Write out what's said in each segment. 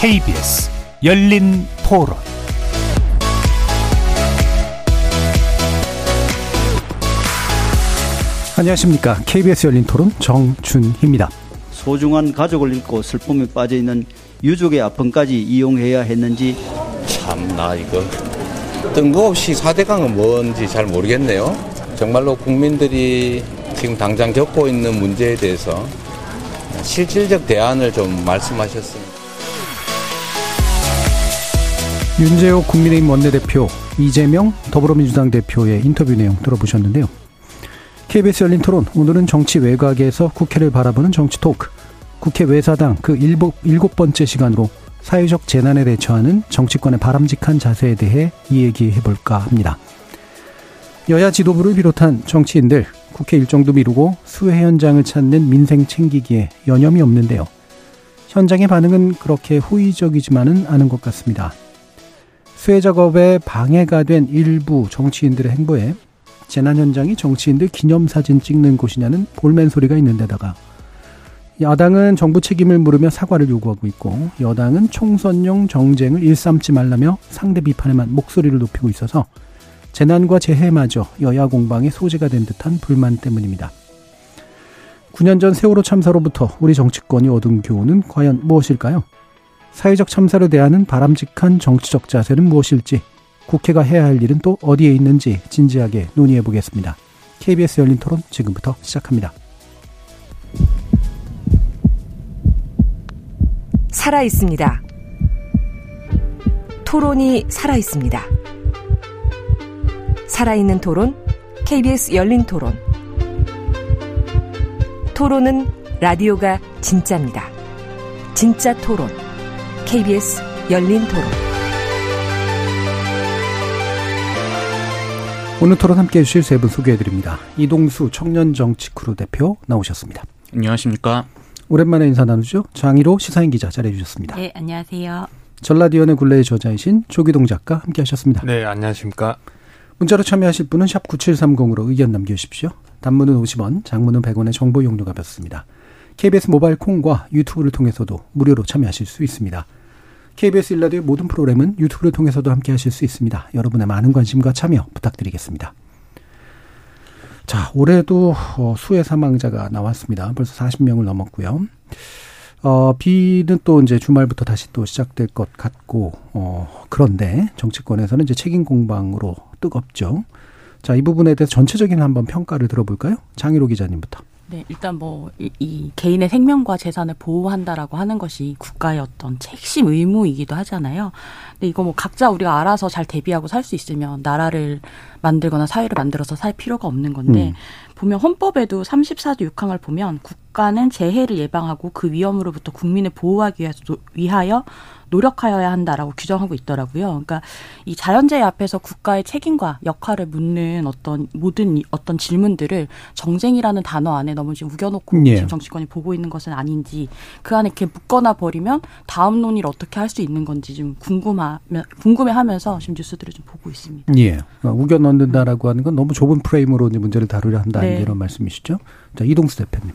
KBS 열린 토론 안녕하십니까. KBS 열린 토론 정준희입니다. 소중한 가족을 잃고 슬픔에 빠져 있는 유족의 아픔까지 이용해야 했는지 참 나 이거 뜬금없이 사대강은 뭔지 잘 모르겠네요. 정말로 국민들이 지금 당장 겪고 있는 문제에 대해서 실질적 대안을 좀 말씀하셨습니다. 윤재호 국민의힘 원내대표, 이재명 더불어민주당 대표의 인터뷰 내용 들어보셨는데요. KBS 열린 토론, 오늘은 정치 외곽에서 국회를 바라보는 정치 토크, 국회 외사당 그 일곱, 일곱 번째 시간으로 사회적 재난에 대처하는 정치권의 바람직한 자세에 대해 이야기해볼까 합니다. 여야 지도부를 비롯한 정치인들, 국회 일정도 미루고 수해 현장을 찾는 민생 챙기기에 여념이 없는데요. 현장의 반응은 그렇게 호의적이지만은 않은 것 같습니다. 수해 작업에 방해가 된 일부 정치인들의 행보에 재난 현장이 정치인들 기념사진 찍는 곳이냐는 볼멘 소리가 있는데다가 야당은 정부 책임을 물으며 사과를 요구하고 있고 여당은 총선용 정쟁을 일삼지 말라며 상대 비판에만 목소리를 높이고 있어서 재난과 재해마저 여야 공방의 소재가 된 듯한 불만 때문입니다. 9년 전 세월호 참사로부터 우리 정치권이 얻은 교훈은 과연 무엇일까요? 사회적 참사를 대하는 바람직한 정치적 자세는 무엇일지, 국회가 해야 할 일은 또 어디에 있는지 진지하게 논의해 보겠습니다. KBS 열린 토론 지금부터 시작합니다. 살아 있습니다. 토론이 살아 있습니다. 살아있는 토론, KBS 열린 토론. 토론은 라디오가 진짜입니다. 진짜 토론, KBS 열린 토론. 오늘 토론 함께 해주실 세 분 소개해드립니다. 이동수 청년정치크루 대표 나오셨습니다. 안녕하십니까. 오랜만에 인사 나누죠. 장희로 시사인 기자 자리해주셨습니다. 네, 안녕하세요. 전라디언의 굴레의 저자이신 조기동 작가 함께 하셨습니다. 네, 안녕하십니까. 문자로 참여하실 분은 샵 9730으로 의견 남겨주십시오. 단문은 50원, 장문은 100원의 정보 용료가 받습니다. KBS 모바일 콩과 유튜브를 통해서도 무료로 참여하실 수 있습니다. KBS 일라디오 모든 프로그램은 유튜브를 통해서도 함께 하실 수 있습니다. 여러분의 많은 관심과 참여 부탁드리겠습니다. 자, 올해도 어, 수해 사망자가 나왔습니다. 벌써 40명을 넘었고요. 어, 비는 또 이제 주말부터 다시 또 시작될 것 같고, 어, 그런데 정치권에서는 이제 책임 공방으로 뜨겁죠. 자, 이 부분에 대해서 전체적인 한번 평가를 들어볼까요? 장희로 기자님부터. 네, 일단 뭐, 이, 이, 개인의 생명과 재산을 보호한다라고 하는 것이 국가의 어떤 핵심 의무이기도 하잖아요. 근데 이거 뭐 각자 우리가 알아서 잘 대비하고 살 수 있으면 나라를 만들거나 사회를 만들어서 살 필요가 없는 건데, 음. 보면 헌법에도 34조 6항을 보면 국 가는 재해를 예방하고 그 위험으로부터 국민을 보호하기 위해서, 위하여 노력하여야 한다라고 규정하고 있더라고요. 그러니까 이 자연재해 앞에서 국가의 책임과 역할을 묻는 어떤 모든 어떤 질문들을 정쟁이라는 단어 안에 너무 지금 우겨놓고 예. 지금 정치권이 보고 있는 것은 아닌지 그 안에 이렇게 묶거나 버리면 다음 논의를 어떻게 할 수 있는 건지 좀 궁금하면 궁금해하면서 지금 뉴스들을 좀 보고 있습니다. 예, 그러니까 우겨 넣는다라고 하는 건 너무 좁은 프레임으로 이제 문제를 다루려 한다 네. 이런 말씀이시죠? 자 이동수 대표님.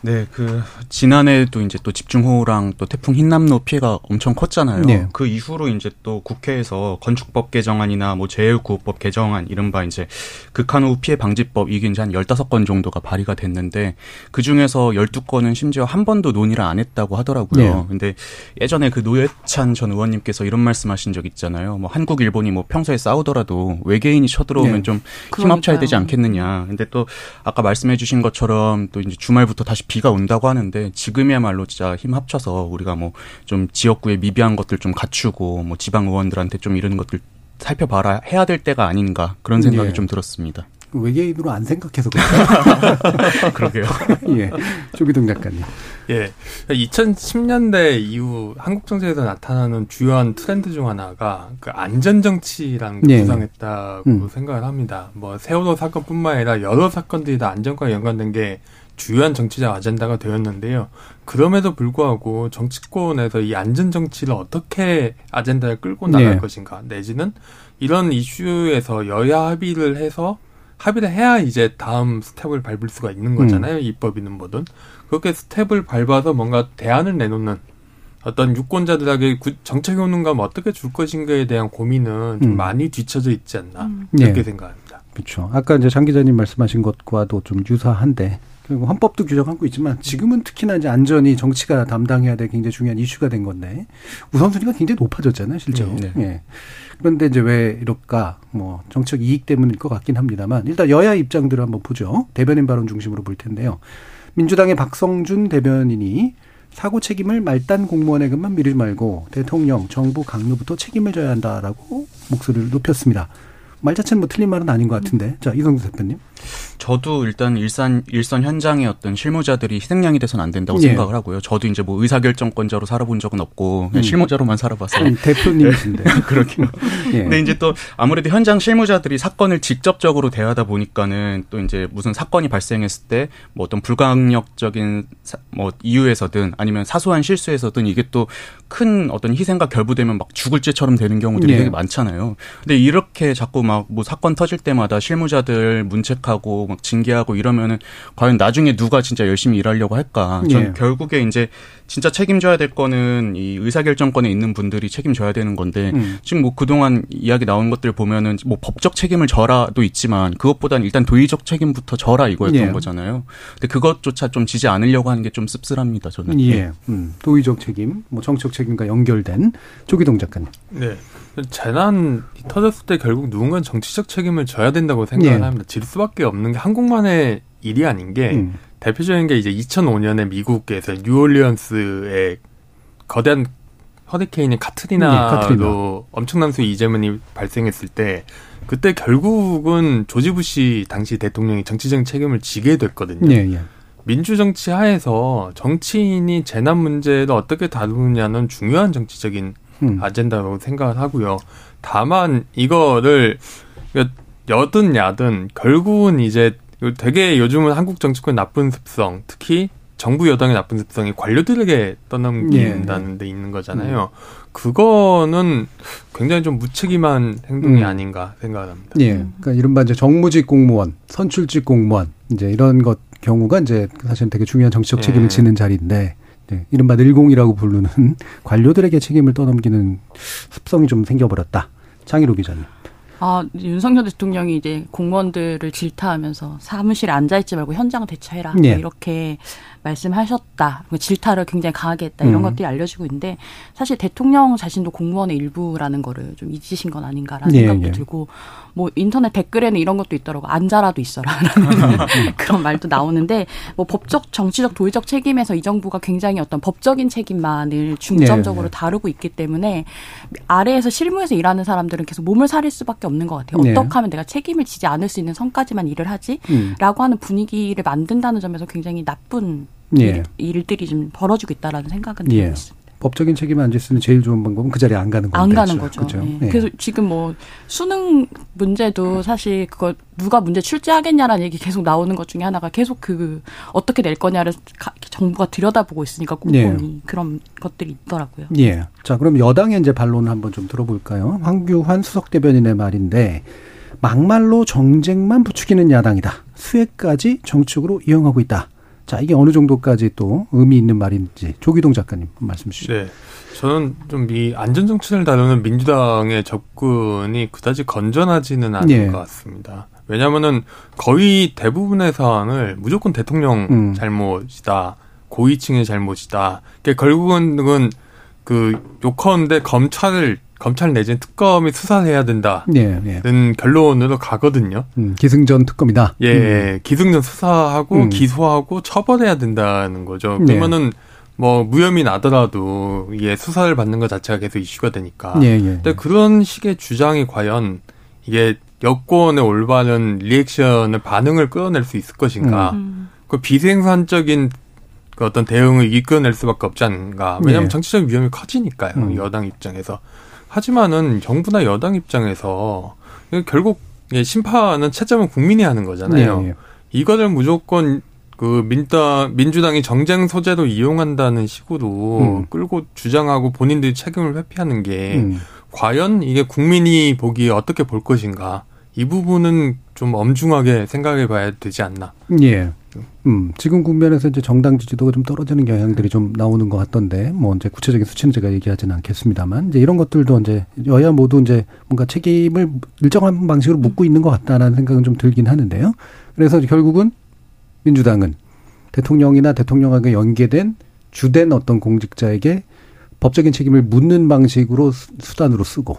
네, 그 지난해도 이제 또 집중호우랑 또 태풍 흰남노 피해가 엄청 컸잖아요. 네. 그 이후로 이제 또 국회에서 건축법 개정안이나 뭐 재해구호법 개정안 이른바 이제 극한호우 피해 방지법 이게 이제 한 열다섯 건 정도가 발의가 됐는데 그 중에서 열두 건은 심지어 한 번도 논의를 안 했다고 하더라고요. 네. 근데 예전에 그 노회찬 전 의원님께서 이런 말씀하신 적 있잖아요. 뭐 한국 일본이 뭐 평소에 싸우더라도 외계인이 쳐들어오면 네. 좀 힘합쳐야 되지 않겠느냐. 근데 또 아까 말씀해 주신 것처럼 또 이제 주말부터 다시 비가 온다고 하는데 지금이야말로 진짜 힘 합쳐서 우리가 뭐 좀 지역구의 미비한 것들 좀 갖추고 뭐 지방 의원들한테 좀 이런 것들 살펴봐라 해야 될 때가 아닌가 그런 생각이 예. 좀 들었습니다. 외계인으로 안 생각해서 그렇죠. 그러게요. 예. 조기동 작가님. 예. 2010년대 이후 한국 정치에서 나타나는 주요한 트렌드 중 하나가 그 안전 정치라는 게 예. 부상했다고 음. 생각을 합니다. 뭐 세월호 사건뿐만 아니라 여러 사건들이 다 안전과 연관된 게 주요한 정치적 아젠다가 되었는데요. 그럼에도 불구하고 정치권에서 이 안전 정치를 어떻게 아젠다를 끌고 나갈 네. 것인가 내지는 이런 이슈에서 여야 합의를 해서 합의를 해야 이제 다음 스텝을 밟을 수가 있는 거잖아요. 음. 입법이는 뭐든 그렇게 스텝을 밟아서 뭔가 대안을 내놓는 어떤 유권자들에게 정책 효능감 어떻게 줄 것인가에 대한 고민은 좀 음. 많이 뒤쳐져 있지 않나 음. 이렇게 네. 생각합니다. 그렇죠. 아까 이제 장 기자님 말씀하신 것과도 좀 유사한데 그리고 헌법도 규정하고 있지만 지금은 특히나 이제 안전이 정치가 담당해야 될 굉장히 중요한 이슈가 된 건데 우선순위가 굉장히 높아졌잖아요, 실제로. 네. 네. 예. 그런데 이제 왜 이럴까? 뭐 정책 이익 때문일 것 같긴 합니다만 일단 여야 입장들을 한번 보죠. 대변인 발언 중심으로 볼 텐데요. 민주당의 박성준 대변인이 사고 책임을 말단 공무원에게만 미루지 말고 대통령, 정부 강요부터 책임을 져야 한다라고 목소리를 높였습니다. 말 자체는 뭐 틀린 말은 아닌 것 같은데. 자, 이성수 대표님. 저도 일단 일산 일선 현장의 어떤 실무자들이 희생양이 돼서는 안 된다고 예. 생각을 하고요. 저도 이제 뭐 의사결정권자로 살아본 적은 없고 음. 실무자로만 살아봤어요. 아니, 대표님이신데. 그렇긴. 예. 근데 이제 또 아무래도 현장 실무자들이 사건을 직접적으로 대하다 보니까는 또 이제 무슨 사건이 발생했을 때 뭐 어떤 불강력적인 사, 뭐 이유에서든 아니면 사소한 실수에서든 이게 또 큰 어떤 희생과 결부되면 막 죽을 죄처럼 되는 경우들이 예. 되게 많잖아요. 근데 이렇게 자꾸 막 뭐 사건 터질 때마다 실무자들 문책 공격하고 막 징계하고 이러면은 과연 나중에 누가 진짜 열심히 일하려고 할까? 전 예. 결국에 이제 진짜 책임져야 될 거는 이 의사결정권에 있는 분들이 책임져야 되는 건데 음. 지금 뭐 그동안 이야기 나온 것들 보면은 뭐 법적 책임을 져라도 있지만 그것보다는 일단 도의적 책임부터 져라 이거였던 예. 거잖아요. 근데 그것조차 좀 지지 않으려고 하는 게 좀 씁쓸합니다. 저는. 예. 예. 음. 도의적 책임, 뭐 정책 책임과 연결된 조기동 작가님. 네. 재난 터졌을 때 결국 누군가 정치적 책임을 져야 된다고 생각을 예. 합니다. 질 수밖에 없는 게 한국만의 일이 아닌 게 음. 대표적인 게 이제 2005년에 미국에서 뉴올리언스에 거대한 허리케인인 카트리나로 네, 카트리나. 엄청난 수의 이재문이 발생했을 때 그때 결국은 조지 부시 당시 대통령이 정치적 책임을 지게 됐거든요. 네, 예. 민주정치 하에서 정치인이 재난 문제를 어떻게 다루느냐는 중요한 정치적인 음. 아젠다라고 생각을 하고요. 다만 이거를 여든 야든 결국은 이제 되게 요즘은 한국 정치권 나쁜 습성, 특히 정부 여당의 나쁜 습성이 관료들에게 떠넘긴다는 예. 데 있는 거잖아요. 음. 그거는 굉장히 좀 무책임한 행동이 음. 아닌가 생각을 합니다. 예. 그러니까 이른바 이제 정무직 공무원, 선출직 공무원, 이제 이런 것 경우가 이제 사실 되게 중요한 정치적 책임을 예. 지는 자리인데 네, 이른바 늘공이라고 부르는 관료들에게 책임을 떠넘기는 습성이 좀 생겨버렸다. 창희로 기자님. 아, 윤석열 대통령이 이제 공무원들을 질타하면서 사무실에 앉아있지 말고 현장 대처해라. 네. 이렇게 말씀하셨다. 그 질타를 굉장히 강하게 했다. 이런 음. 것들이 알려지고 있는데 사실 대통령 자신도 공무원의 일부라는 거를 좀 잊으신 건 아닌가라는 네, 생각도 네. 들고 뭐 인터넷 댓글에는 이런 것도 있더라고. 앉아라도 있어라라는 그런 말도 나오는데 뭐 법적 정치적 도의적 책임에서 이 정부가 굉장히 어떤 법적인 책임만을 중점적으로 네, 네. 다루고 있기 때문에 아래에서 실무에서 일하는 사람들은 계속 몸을 사릴 수밖에 없는 것 같아요. 네. 어떻게 하면 내가 책임을 지지 않을 수 있는 선까지만 일을 하지라고 음. 하는 분위기를 만든다는 점에서 굉장히 나쁜 예. 일, 들이 좀 벌어지고 있다라는 생각은 예. 들고 있습니다. 법적인 책임을 안 졌으면 제일 좋은 방법은 그 자리에 안 가는 건데. 안 가는 거죠. 그렇죠? 네. 그래서 지금 뭐 수능 문제도 사실 그걸 누가 문제 출제하겠냐라는 얘기 계속 나오는 것 중에 하나가 계속 그 어떻게 낼 거냐를 정부가 들여다보고 있으니까 꼼꼼히 예. 그런 것들이 있더라고요. 예. 자, 그럼 여당의 이제 반론을 한번 좀 들어볼까요? 황교환 수석 대변인의 말인데 막말로 정쟁만 부추기는 야당이다. 수혜까지 정축으로 이용하고 있다. 자, 이게 어느 정도까지 또 의미 있는 말인지 조기동 작가님 말씀 주시죠. 네. 저는 좀 이 안전 정치를 다루는 민주당의 접근이 그다지 건전하지는 않은 네. 것 같습니다. 왜냐하면은 거의 대부분의 사안을 무조건 대통령 음. 잘못이다, 고위층의 잘못이다. 그러니까 결국은 그 욕하는데 검찰을 검찰 내지는 특검이 수사를 해야 된다는 네, 네. 결론으로 가거든요. 음, 기승전 특검이다. 예, 음. 기승전 수사하고 음. 기소하고 처벌해야 된다는 거죠. 네. 그러면은 뭐 무혐의 나더라도 예 수사를 받는 것 자체가 계속 이슈가 되니까. 예, 예. 근데 그런 식의 주장이 과연 이게 여권의 올바른 리액션을 반응을 끌어낼 수 있을 것인가? 음. 그 비생산적인 그 어떤 대응을 이끌어낼 수밖에 없지 않은가? 왜냐하면 네. 정치적 위험이 커지니까요. 음. 여당 입장에서. 하지만은 정부나 여당 입장에서 결국 심판은 채점은 국민이 하는 거잖아요. 네, 네. 이거를 무조건 그 민다 민주당이 정쟁 소재로 이용한다는 식으로 음. 끌고 주장하고 본인들이 책임을 회피하는 게 음. 과연 이게 국민이 보기에 어떻게 볼 것인가 이 부분은 좀 엄중하게 생각해 봐야 되지 않나. 예. 음, 지금 국면에서 이제 정당 지지도가 좀 떨어지는 경향들이 좀 나오는 것 같던데, 뭐 이제 구체적인 수치는 제가 얘기하지는 않겠습니다만, 이제 이런 것들도 이제 여야 모두 이제 뭔가 책임을 일정한 방식으로 묻고 있는 것 같다라는 생각은 좀 들긴 하는데요. 그래서 결국은 민주당은 대통령이나 대통령하고 연계된 주된 어떤 공직자에게 법적인 책임을 묻는 방식으로 수단으로 쓰고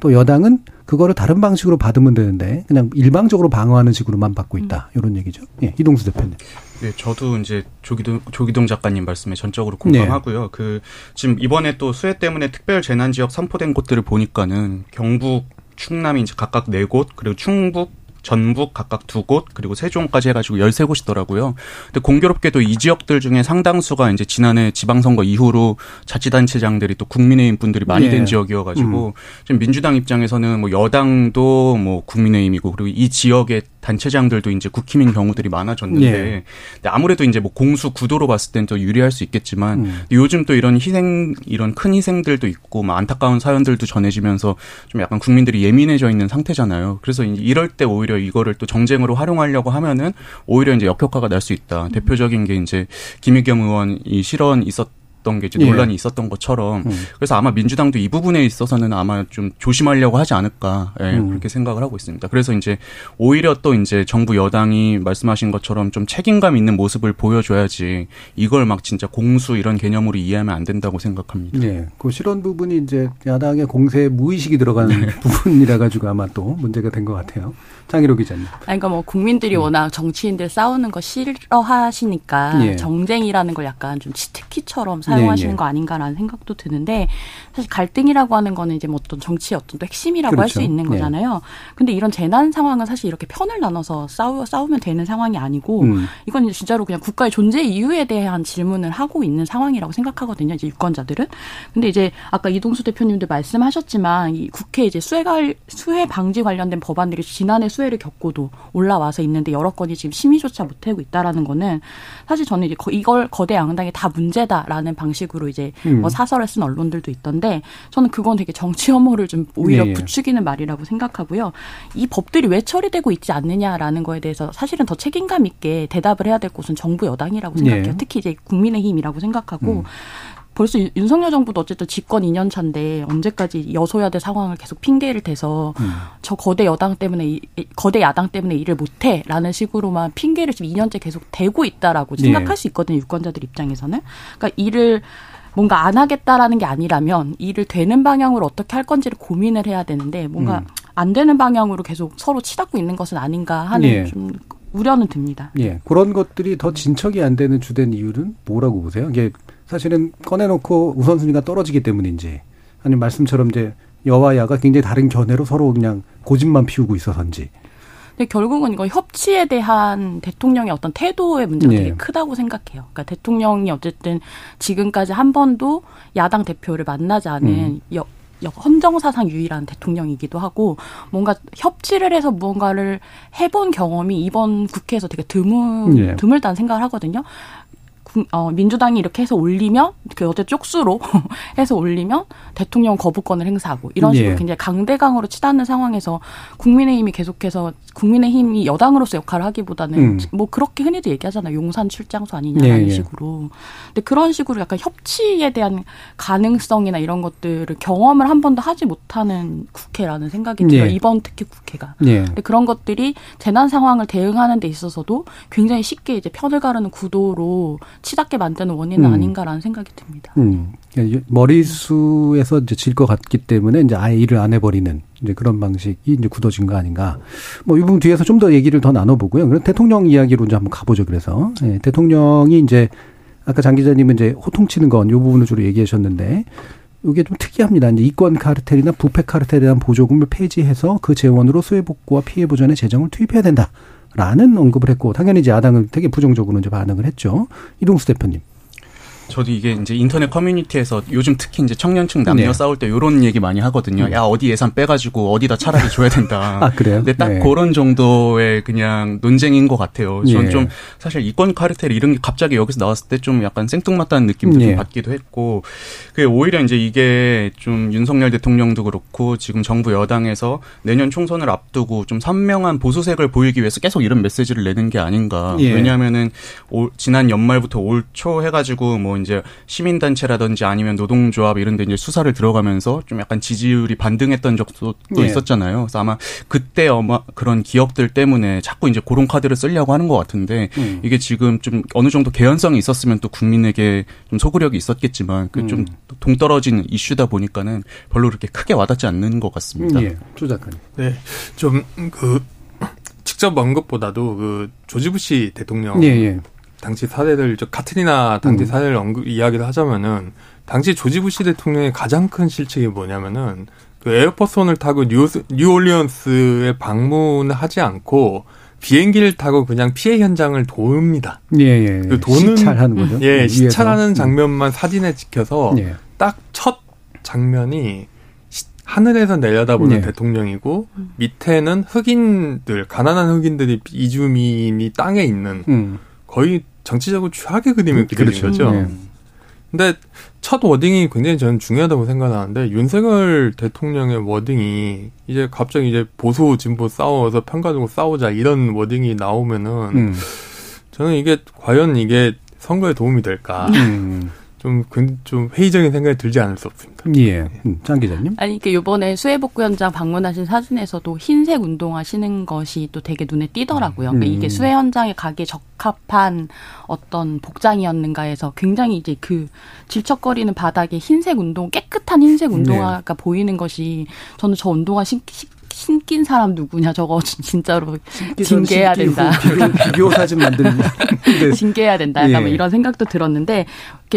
또 여당은 그거를 다른 방식으로 받으면 되는데 그냥 일방적으로 방어하는 식으로만 받고 있다. 음. 이런 얘기죠. 예, 이동수 대표님. 네, 저도 이제 조기동 조기동 작가님 말씀에 전적으로 공감하고요. 네. 그 지금 이번에 또 수해 때문에 특별 재난 지역 선포된 곳들을 보니까는 경북, 충남이 이제 각각 네 곳, 그리고 충북, 전북 각각 두 곳, 그리고 세종까지 해가지고 열세 곳이더라고요. 근데 공교롭게도 이 지역들 중에 상당수가 이제 지난해 지방선거 이후로 자치단체장들이 또 국민의힘 분들이 많이 된 예. 지역이어가지고 음. 지금 민주당 입장에서는 뭐 여당도 뭐 국민의힘이고 그리고 이 지역의 단체장들도 이제 국힘인 경우들이 많아졌는데 예. 아무래도 이제 뭐 공수 구도로 봤을 땐 또 유리할 수 있겠지만 음. 요즘 또 이런 희생 이런 큰 희생들도 있고 뭐 안타까운 사연들도 전해지면서 좀 약간 국민들이 예민해져 있는 상태잖아요. 그래서 이럴 때 오히려 이거를 또 정쟁으로 활용하려고 하면은 오히려 이제 역효과가 날 수 있다. 음. 대표적인 게 이제 김의겸 의원이 실언 있었 있었던 게 이제 예. 논란이 있었던 것처럼 음. 그래서 아마 민주당도 이 부분에 있어서는 아마 좀 조심하려고 하지 않을까 예, 음. 그렇게 생각을 하고 있습니다. 그래서 이제 오히려 또 이제 정부 여당이 말씀하신 것처럼 좀 책임감 있는 모습을 보여줘야지 이걸 막 진짜 공수 이런 개념으로 이해하면 안 된다고 생각합니다. 네, 그 실언 부분이 이제 야당의 공세 무의식이 들어가는 네. 부분이라 가지고 아마 또 문제가 된 것 같아요. 장희로 기자님. 그러니까 뭐 국민들이 음. 워낙 정치인들 싸우는 거 싫어하시니까 예. 정쟁이라는 걸 약간 좀 치트키처럼 사용하시는 네, 네. 거 아닌가라는 생각도 드는데 사실 갈등이라고 하는 거는 이제 뭐 어떤 정치의 어떤 또 핵심이라고 그렇죠. 할수 있는 네. 거잖아요. 네. 근데 이런 재난 상황은 사실 이렇게 편을 나눠서 싸우, 싸우면 되는 상황이 아니고 음. 이건 이제 진짜로 그냥 국가의 존재 이유에 대한 질문을 하고 있는 상황이라고 생각하거든요. 이제 유권자들은. 근데 이제 아까 이동수 대표님도 말씀하셨지만 이 국회 이제 수해 갈 수해 방지 관련된 법안들이 지난해 수해를 겪고도 올라와서 있는데 여러 건이 지금 심의조차 못하고 있다라는 거는 사실 저는 이제 이걸 거대 양당이 다 문제다라는 방식으로 이제 음. 뭐 사설을 쓴 언론들도 있던데 저는 그건 되게 정치 혐오를 좀 오히려 네. 부추기는 말이라고 생각하고요. 이 법들이 왜 처리되고 있지 않느냐라는 거에 대해서 사실은 더 책임감 있게 대답을 해야 될 곳은 정부 여당이라고 생각해요. 네. 특히 이제 국민의힘이라고 생각하고 음. 벌써 윤석열 정부도 어쨌든 집권 2년 차인데 언제까지 여소야대 상황을 계속 핑계를 대서 음. 저 거대 여당 때문에 거대 야당 때문에 일을 못해라는 식으로만 핑계를 지금 2년째 계속 대고 있다라고 네. 생각할 수 있거든요 유권자들 입장에서는 그러니까 일을 뭔가 안 하겠다라는 게 아니라면 일을 되는 방향으로 어떻게 할 건지를 고민을 해야 되는데 뭔가 음. 안 되는 방향으로 계속 서로 치닫고 있는 것은 아닌가 하는 예. 좀 우려는 듭니다. 예. 그런 것들이 더 진척이 안 되는 주된 이유는 뭐라고 보세요? 이게 사실은 꺼내놓고 우선순위가 떨어지기 때문인지 아니면 말씀처럼 이제 여와 야가 굉장히 다른 견해로 서로 그냥 고집만 피우고 있어서인지. 근데 결국은 이거 협치에 대한 대통령의 어떤 태도의 문제가 네. 되게 크다고 생각해요. 그러니까 대통령이 어쨌든 지금까지 한 번도 야당 대표를 만나지 않은 음. 여, 헌정사상 유일한 대통령이기도 하고 뭔가 협치를 해서 무언가를 해본 경험이 이번 국회에서 되게 드문 예. 드물다는 생각을 하거든요. 어, 민주당이 이렇게 해서 올리면 그 어제 쪽수로 해서 올리면 대통령 거부권을 행사하고 이런 식으로 예. 굉장히 강대강으로 치닫는 상황에서 국민의힘이 계속해서 국민의힘이 여당으로서 역할을 하기보다는 음. 뭐 그렇게 흔히도 얘기하잖아요 용산 출장소 아니냐라는 예, 예. 식으로 근데 그런 식으로 약간 협치에 대한 가능성이나 이런 것들을 경험을 한 번도 하지 못하는 국회라는 생각이 들어요 예. 이번 특히 국회가 예. 근데 그런 것들이 재난 상황을 대응하는 데 있어서도 굉장히 쉽게 이제 편을 가르는 구도로 치닫게 만드는 원인은 음. 아닌가라는 생각이 듭니다. 음. 머리수에서 이제 질 것 같기 때문에 이제 아예 일을 안 해버리는 이제 그런 방식이 이제 굳어진 거 아닌가. 뭐 이 부분 뒤에서 좀 더 얘기를 더 나눠보고요. 그럼 대통령 이야기로 이제 한번 가보죠. 그래서 예, 대통령이 이제 아까 장 기자님은 이제 호통치는 건 이 부분을 주로 얘기하셨는데 이게 좀 특이합니다. 이제 이권 카르텔이나 부패 카르텔에 대한 보조금을 폐지해서 그 재원으로 수해 복구와 피해 보전에 재정을 투입해야 된다. 라는 언급을 했고 당연히 이제 야당은 되게 부정적으로 이제 반응을 했죠. 이동수 대표님. 저도 이게 이제 인터넷 커뮤니티에서 요즘 특히 이제 청년층 남녀 네. 싸울 때 이런 얘기 많이 하거든요. 음. 야 어디 예산 빼가지고 어디다 차라리 줘야 된다. 아 그래요? 근데 딱 네. 그런 정도의 그냥 논쟁인 것 같아요. 저는 네. 좀 사실 이권 카르텔 이런 게 갑자기 여기서 나왔을 때 좀 약간 생뚱맞다는 느낌도 좀 네. 받기도 했고, 그 오히려 이제 이게 좀 윤석열 대통령도 그렇고 지금 정부 여당에서 내년 총선을 앞두고 좀 선명한 보수색을 보이기 위해서 계속 이런 메시지를 내는 게 아닌가. 예. 왜냐하면은 올, 지난 연말부터 올 초 해가지고 뭐 이제 시민단체라든지 아니면 노동조합 이런 데 이제 수사를 들어가면서 좀 약간 지지율이 반등했던 적도 예. 있었잖아요. 그래서 아마 그때 어마 그런 기억들 때문에 자꾸 이제 그런 카드를 쓰려고 하는 것 같은데 음. 이게 지금 좀 어느 정도 개연성이 있었으면 또 국민에게 좀 소구력이 있었겠지만 그좀 음. 동떨어진 이슈다 보니까는 별로 그렇게 크게 와닿지 않는 것 같습니다. 예. 조 작가님. 네. 좀그 직접 언급보다도 그 조지 부시 대통령 예, 예. 당시 사례를 저 카트리나 당시 음. 사례를 언급 이야기를 하자면은 당시 조지 부시 대통령의 가장 큰 실책이 뭐냐면은 그 에어포스원을 타고 뉴, 뉴올리언스에 방문을 하지 않고 비행기를 타고 그냥 피해 현장을 돕니다. 예, 예. 그 도는 시찰하는 거죠. 예, 시찰하는 음. 장면만 사진에 찍혀서 예. 딱 첫 장면이 하늘에서 내려다보는 예. 대통령이고 밑에는 흑인들 가난한 흑인들이 이주민이 땅에 있는 음. 거의 정치적으로 최악의 그림을 그린 그렇죠. 거죠. 네. 근데 첫 wording이 굉장히 저는 중요하다고 생각하는데 윤석열 대통령의 wording이 이제 갑자기 이제 보수 진보 싸워서 평가적으로 싸우자 이런 wording이 나오면은 음. 저는 이게 과연 이게 선거에 도움이 될까? 음. 좀, 좀 회의적인 생각이 들지 않을 수 없습니다. 예. 음, 장 기자님? 아니, 이게 요번에 수해복구 현장 방문하신 사진에서도 흰색 운동화 신은 것이 또 되게 눈에 띄더라고요. 그러니까 이게 음. 수해 현장에 가기에 적합한 어떤 복장이었는가 해서 굉장히 이제 그 질척거리는 바닥에 흰색 운동, 깨끗한 흰색 네. 운동화가 네. 보이는 것이 저는 저 운동화 신, 신 낀 사람 누구냐 저거 진짜로 징계해야 된다. 비교, 비교 사진 만드는 네. 징계해야 된다. 약간 뭐 예. 뭐 이런 생각도 들었는데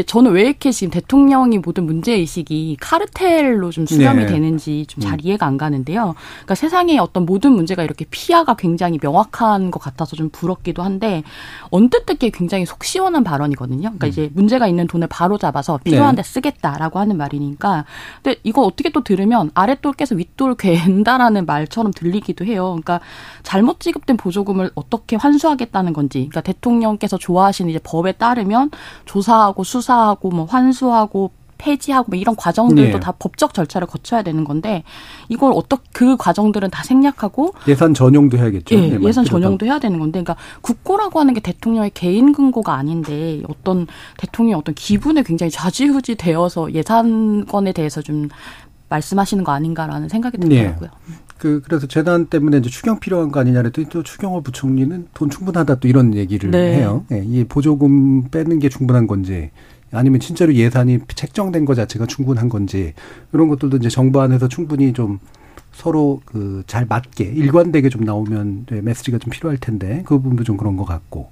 저는 왜 이렇게 지금 대통령이 모든 문제 의식이 카르텔로 좀 수렴이 네. 되는지 좀잘 음. 이해가 안 가는데요. 그러니까 세상에 어떤 모든 문제가 이렇게 피하가 굉장히 명확한 것 같아서 좀 부럽기도 한데 언뜻 듣기에 굉장히 속 시원한 발언이거든요. 그러니까 음. 이제 문제가 있는 돈을 바로 잡아서 필요한데 네. 쓰겠다라고 하는 말이니까. 근데 이거 어떻게 또 들으면 아랫돌 깨서 윗돌 괜다라는 말처럼 들리기도 해요. 그러니까 잘못 지급된 보조금을 어떻게 환수하겠다는 건지. 그러니까 대통령께서 좋아하시는 이제 법에 따르면 조사하고 수사하고 뭐 환수하고 폐지하고 뭐 이런 과정들도 네. 다 법적 절차를 거쳐야 되는 건데 이걸 어떻게 그 과정들은 다 생략하고 예산 전용도 해야겠죠. 예, 네, 예산 전용도 해야 되는 건데 그러니까 국고라고 하는 게 대통령의 개인 근거가 아닌데 어떤 대통령의 어떤 기분에 굉장히 좌지우지 되어서 예산권에 대해서 좀 말씀하시는 거 아닌가라는 생각이 네. 들더라고요. 네. 그 그래서 재단 때문에 이제 추경 필요한 거 아니냐 그랬더니 또 추경호 부총리는 돈 충분하다 또 이런 얘기를 네. 해요. 예, 이 보조금 빼는 게 충분한 건지 아니면 진짜로 예산이 책정된 것 자체가 충분한 건지 이런 것들도 이제 정부 안에서 충분히 좀 서로 그 잘 맞게 일관되게 좀 나오면 네, 메시지가 좀 필요할 텐데 그 부분도 좀 그런 것 같고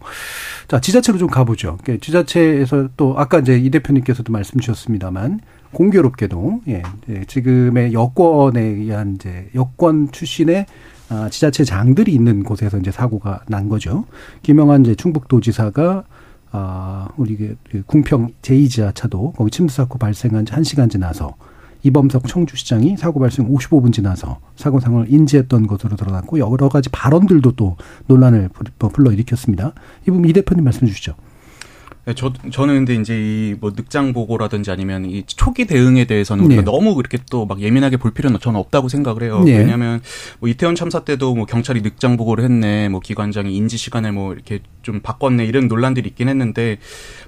자 지자체로 좀 가보죠. 지자체에서 또 아까 이제 이 대표님께서도 말씀 주셨습니다만 공교롭게도 예, 예 지금의 여권에 의한 이제 여권 출신의 아, 지자체 장들이 있는 곳에서 이제 사고가 난 거죠. 김영환 이제 충북도지사가 아, 우리 그, 그 궁평 제2지하차도 거기 침수 사고 발생한 지 1시간 지나서 이범석 청주시장이 사고 발생 55분 지나서 사고 상황을 인지했던 것으로 드러났고 여러 가지 발언들도 또 논란을 불러일으켰습니다. 이 부분 이 대표님 말씀 주시죠. 네, 저, 저는 근데 이제 이 뭐 늑장 보고라든지 아니면 이 초기 대응에 대해서는 우리가 네. 너무 그렇게 또 막 예민하게 볼 필요는 저는 없다고 생각을 해요. 네. 왜냐하면 뭐 이태원 참사 때도 뭐 경찰이 늑장 보고를 했네, 뭐 기관장이 인지 시간을 뭐 이렇게 좀 바꿨네 이런 논란들이 있긴 했는데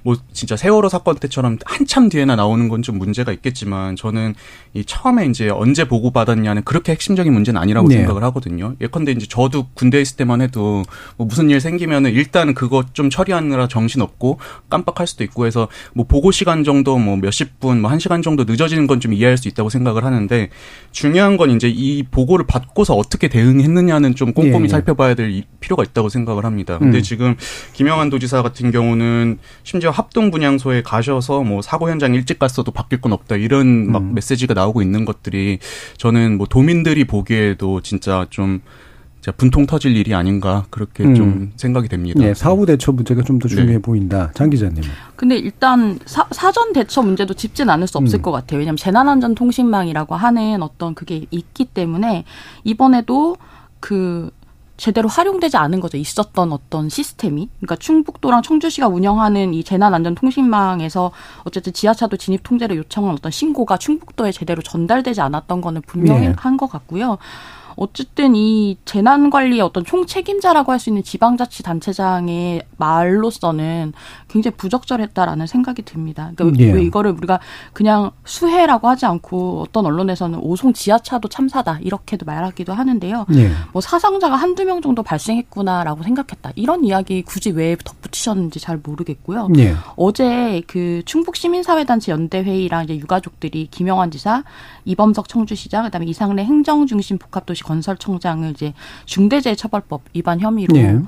뭐 진짜 세월호 사건 때처럼 한참 뒤에나 나오는 건 좀 문제가 있겠지만 저는 이 처음에 이제 언제 보고 받았냐는 그렇게 핵심적인 문제는 아니라고 네. 생각을 하거든요. 예컨대 이제 저도 군대 에 있을 때만 해도 뭐 무슨 일 생기면은 일단 그거 좀 처리하느라 정신 없고 깜빡할 수도 있고 해서 뭐 보고 시간 정도 뭐 몇십 분, 뭐 한 시간 정도 늦어지는 건 좀 이해할 수 있다고 생각을 하는데 중요한 건 이제 이 보고를 받고서 어떻게 대응했느냐는 좀 꼼꼼히 예, 예. 살펴봐야 될 필요가 있다고 생각을 합니다. 근데 음. 지금 김영환 도지사 같은 경우는 심지어 합동 분향소에 가셔서 뭐 사고 현장 일찍 갔어도 바뀔 건 없다 이런 막 음. 메시지가 나오고 있는 것들이 저는 뭐 도민들이 보기에도 진짜 좀 분통 터질 일이 아닌가 그렇게 음. 좀 생각이 됩니다. 네, 사후 대처 문제가 좀 더 중요해 네. 보인다. 장 기자님. 근데 일단 사, 사전 대처 문제도 짚진 않을 수 없을 음. 것 같아요. 왜냐하면 재난안전통신망이라고 하는 어떤 그게 있기 때문에 이번에도 그 제대로 활용되지 않은 거죠. 있었던 어떤 시스템이. 그러니까 충북도랑 청주시가 운영하는 이 재난안전통신망에서 어쨌든 지하차도 진입 통제를 요청한 어떤 신고가 충북도에 제대로 전달되지 않았던 거는 분명히 네. 한것 같고요. 어쨌든 이 재난 관리의 어떤 총책임자라고 할 수 있는 지방자치단체장의 말로서는 굉장히 부적절했다라는 생각이 듭니다. 그러니까 예. 왜 이거를 우리가 그냥 수해라고 하지 않고 어떤 언론에서는 오송 지하차도 참사다 이렇게도 말하기도 하는데요. 예. 뭐 사상자가 한두 명 정도 발생했구나라고 생각했다. 이런 이야기 굳이 왜 덧붙이셨는지 잘 모르겠고요. 예. 어제 그 충북 시민사회단체 연대회의랑 이제 유가족들이 김영환 지사, 이범석 청주시장, 그다음에 이상래 행정중심 복합도시 건설청장을 이제 중대재해처벌법 위반 혐의로 네.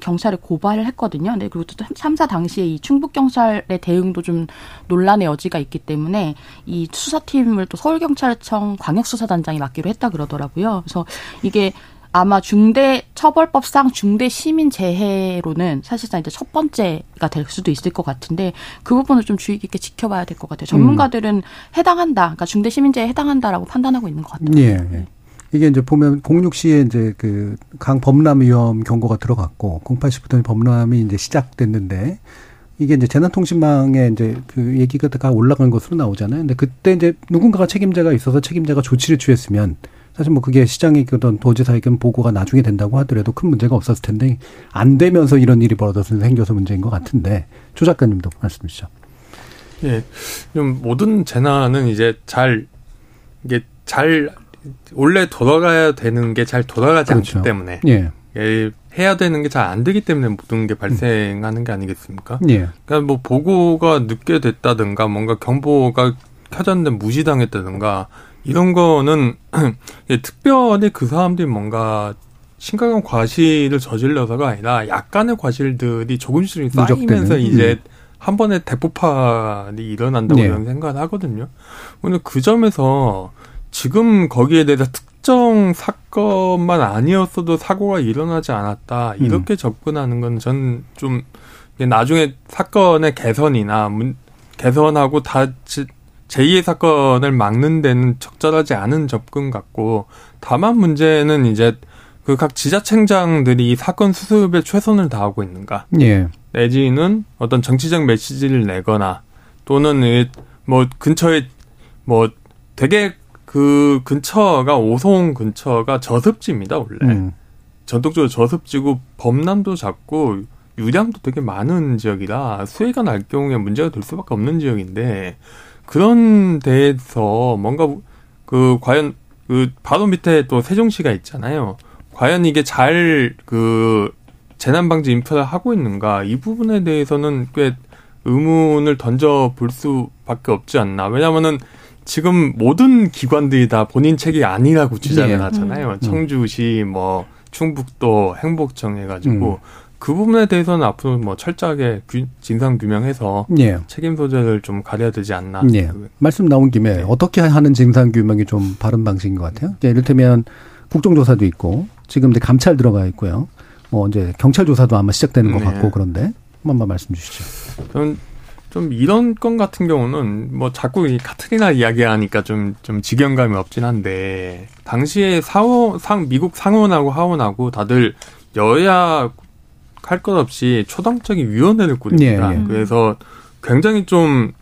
경찰에 고발을 했거든요. 근데 그리고 또 참사 당시에 이 충북 경찰의 대응도 좀 논란의 여지가 있기 때문에 이 수사팀을 또 서울 경찰청 광역수사단장이 맡기로 했다 그러더라고요. 그래서 이게 아마 중대 처벌법상 중대 시민 재해로는 사실상 이제 첫 번째가 될 수도 있을 것 같은데 그 부분을 좀 주의 깊게 지켜봐야 될 것 같아요. 전문가들은 음. 해당한다, 그러니까 중대 시민 재해에 해당한다라고 판단하고 있는 것 같아요. 예. 예. 이게 이제 보면 06시에 이제 그 강 범람 위험 경고가 들어갔고 08시부터 범람이 이제 시작됐는데 이게 이제 재난통신망에 이제 그 얘기가 다 올라간 것으로 나오잖아요. 근데 그때 이제 누군가가 책임자가 있어서 책임자가 조치를 취했으면 사실 뭐 그게 시장의 어떤 도지사에겐 보고가 나중에 된다고 하더라도 큰 문제가 없었을 텐데 안 되면서 이런 일이 벌어져서 생겨서 문제인 것 같은데 조 작가님도 말씀 주시죠. 예. 좀 모든 재난은 이제 잘 이게 잘 원래 돌아가야 되는 게 잘 돌아가지 그렇죠. 않기 때문에 예. 예, 해야 되는 게 잘 안 되기 때문에 모든 게 발생하는 게 아니겠습니까? 예. 그러니까 뭐 보고가 늦게 됐다든가 뭔가 경보가 켜졌는데 무시당했다든가 이런 거는 예, 특별히 그 사람들이 뭔가 심각한 과실을 저질러서가 아니라 약간의 과실들이 조금씩 쌓이면서 이제 음. 한 번에 대폭발이 일어난다고 네. 저는 생각을 하거든요. 오늘 그 점에서 지금 거기에 대해서 특정 사건만 아니었어도 사고가 일어나지 않았다 이렇게 음. 접근하는 건 전 좀 나중에 사건의 개선이나 문, 개선하고 다 제2의 사건을 막는 데는 적절하지 않은 접근 같고 다만 문제는 이제 그 각 지자체장들이 사건 수습에 최선을 다하고 있는가 예. 내지는 어떤 정치적 메시지를 내거나 또는 뭐 근처에 뭐 되게 그 근처가 오송 근처가 저습지입니다 원래 음. 전통적으로 저습지고 범람도 작고 유량도 되게 많은 지역이라 수해가 날 경우에 문제가 될 수밖에 없는 지역인데 그런 데에서 뭔가 그 과연 그 바로 밑에 또 세종시가 있잖아요. 과연 이게 잘 그 재난 방지 인프라를 하고 있는가 이 부분에 대해서는 꽤 의문을 던져 볼 수밖에 없지 않나. 왜냐면은 지금 모든 기관들이 다 본인 책이 아니라고 주장을 네. 하잖아요. 음. 청주시, 뭐 충북도, 행복청 해가지고 음. 그 부분에 대해서는 앞으로 뭐 철저하게 규, 진상 규명해서 네. 책임 소재를 좀 가려야 되지 않나. 네. 말씀 나온 김에 네. 어떻게 하는 진상 규명이 좀 바른 방식인 것 같아요. 이를테면 국정조사도 있고 지금 이제 감찰 들어가 있고요. 뭐 이제 경찰 조사도 아마 시작되는 것 네. 같고 그런데 한 번만 말씀 주시죠. 저는 좀 이런 건 같은 경우는 뭐 자꾸 이 카트리나 이야기하니까 좀, 좀 직연감이 없진 한데, 당시에 사원, 상, 미국 상원하고 하원하고 다들 여야 할 것 없이 초당적인 위원회를 꾸립니다. 예, 예. 그래서 굉장히 좀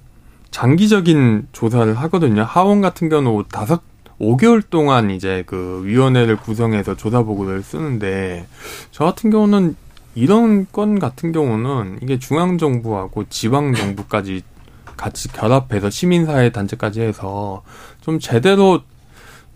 장기적인 조사를 하거든요. 하원 같은 경우 다섯, 5개월 동안 이제 그 위원회를 구성해서 조사 보고를 쓰는데, 저 같은 경우는 이런 건 같은 경우는 이게 중앙 정부하고 지방 정부까지 같이 결합해서 시민사회 단체까지 해서 좀 제대로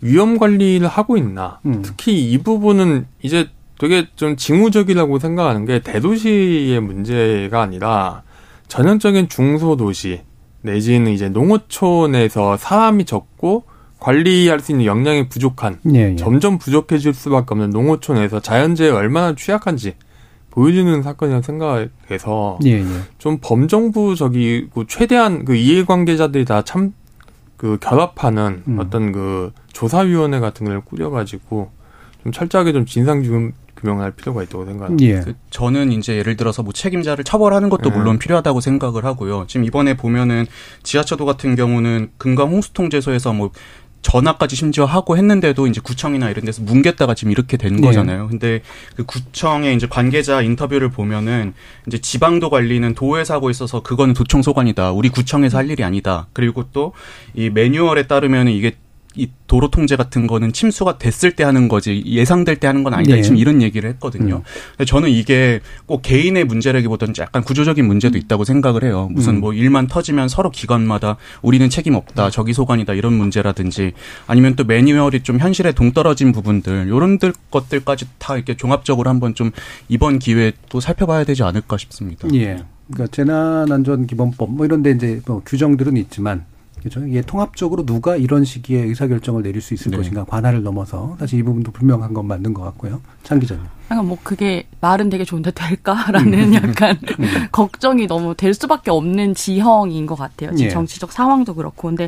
위험 관리를 하고 있나. 음. 특히 이 부분은 이제 되게 좀 징후적이라고 생각하는 게 대도시의 문제가 아니라 전형적인 중소도시 내지는 이제 농어촌에서 사람이 적고 관리할 수 있는 역량이 부족한 예, 예. 점점 부족해질 수밖에 없는 농어촌에서 자연재해에 얼마나 취약한지 보여주는 사건이라 생각해서 예, 예. 좀 범정부적이고 최대한 그 이해관계자들이 다 참 그 결합하는 음. 어떤 그 조사위원회 같은 걸 꾸려가지고 좀 철저하게 좀 진상 규명할 필요가 있다고 생각합니다. 예. 그 저는 이제 예를 들어서 뭐 책임자를 처벌하는 것도 예. 물론 필요하다고 생각을 하고요. 지금 이번에 보면은 지하철도 같은 경우는 금강 홍수통제소에서 뭐 전화까지 심지어 하고 했는데도 이제 구청이나 이런 데서 뭉갰다가 지금 이렇게 된 네. 거잖아요. 근데 그 구청의 이제 관계자 인터뷰를 보면은 이제 지방도 관리는 도에서 하고 있어서 그거는 도청 소관이다. 우리 구청에서 할 일이 아니다. 그리고 또 이 매뉴얼에 따르면 이게 이 도로 통제 같은 거는 침수가 됐을 때 하는 거지 예상될 때 하는 건 아니다. 네. 지금 이런 얘기를 했거든요. 음. 저는 이게 꼭 개인의 문제라기보다는 약간 구조적인 문제도 있다고 생각을 해요. 무슨 음. 뭐 일만 터지면 서로 기관마다 우리는 책임 없다. 저기 소관이다. 이런 문제라든지 아니면 또 매뉴얼이 좀 현실에 동떨어진 부분들 이런 것들까지 다 이렇게 종합적으로 한번 좀 이번 기회에 또 살펴봐야 되지 않을까 싶습니다. 예. 그러니까 재난안전기본법 뭐 이런 데 이제 뭐 규정들은 있지만 그죠? 이게 통합적으로 누가 이런 시기에 의사결정을 내릴 수 있을 네. 것인가 관할을 넘어서 사실 이 부분도 분명한 건 맞는 것 같고요. 장 기자님. 그러니까 뭐 그게 말은 되게 좋은데 될까라는 음. 약간 음. 걱정이 너무 될 수밖에 없는 지형인 것 같아요. 지금 예. 정치적 상황도 그렇고. 근데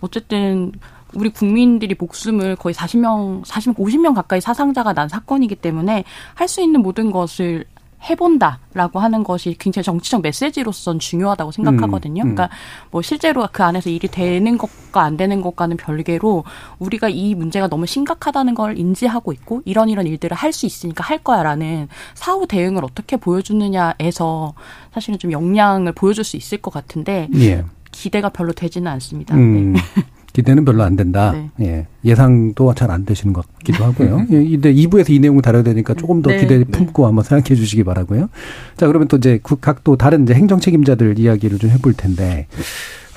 어쨌든 우리 국민들이 목숨을 거의 40명, 40명, 50명 가까이 사상자가 난 사건이기 때문에 할 수 있는 모든 것을 해본다라고 하는 것이 굉장히 정치적 메시지로선 중요하다고 생각하거든요. 음, 음. 그러니까 뭐 실제로 그 안에서 일이 되는 것과 안 되는 것과는 별개로 우리가 이 문제가 너무 심각하다는 걸 인지하고 있고 이런 이런 일들을 할 수 있으니까 할 거야라는 사후 대응을 어떻게 보여주느냐에서 사실은 좀 역량을 보여줄 수 있을 것 같은데 예. 기대가 별로 되지는 않습니다. 음. 네. 기대는 별로 안 된다. 네. 예. 예상도 잘 안 되시는 것 같기도 하고요. 예, 근데 2부에서 이 내용을 다뤄야 되니까 조금 더 네. 기대 품고 네. 한번 생각해 주시기 바라고요. 자, 그러면 또 이제 각또 다른 이제 행정 책임자들 이야기를 좀 해볼 텐데,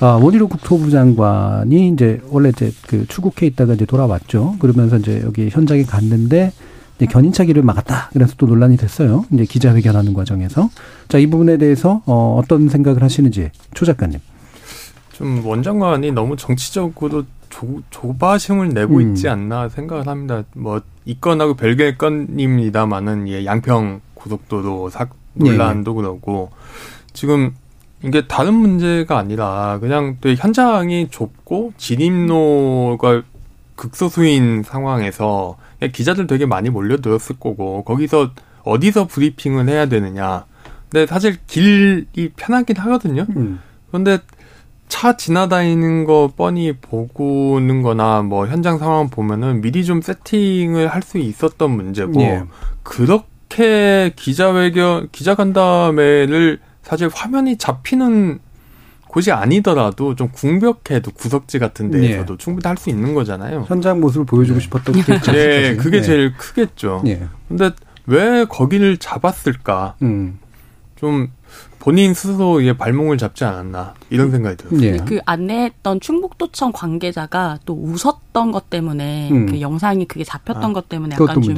아, 원희룡 국토부 장관이 이제 원래 이제 그 출국해 있다가 이제 돌아왔죠. 그러면서 이제 여기 현장에 갔는데, 이제 견인차기를 막았다. 그래서 또 논란이 됐어요. 이제 기자회견하는 과정에서. 자, 이 부분에 대해서 어, 어떤 생각을 하시는지 초 작가님. 좀 원장관이 너무 정치적으로 조, 조바심을 내고 음. 있지 않나 생각을 합니다. 뭐 이건하고 별개의 건입니다만은 예, 양평 고속도로 사, 논란도 네. 그렇고 지금 이게 다른 문제가 아니라 그냥 또 현장이 좁고 진입로가 극소수인 상황에서 기자들 되게 많이 몰려들었을 거고 거기서 어디서 브리핑을 해야 되느냐. 근데 사실 길이 편하긴 하거든요. 음. 그런데 차 지나다니는 거 뻔히 보고는 거나 뭐 현장 상황 보면은 미리 좀 세팅을 할 수 있었던 문제고 예. 그렇게 기자회견 기자간담회를 사실 화면이 잡히는 곳이 아니더라도 좀 궁벽해도 구석지 같은 데에서도 예. 충분히 할 수 있는 거잖아요. 현장 모습을 보여주고 네. 싶었던 게 네, 그게 예. 제일 크겠죠. 예. 근데 왜 거기를 잡았을까? 음. 좀 본인 스스로의 발목을 잡지 않았나 이런 생각이 들어요. 예. 그 안내했던 충북도청 관계자가 또 웃었던 것 때문에 음. 그 영상이 그게 잡혔던 아, 것 때문에 약간 좀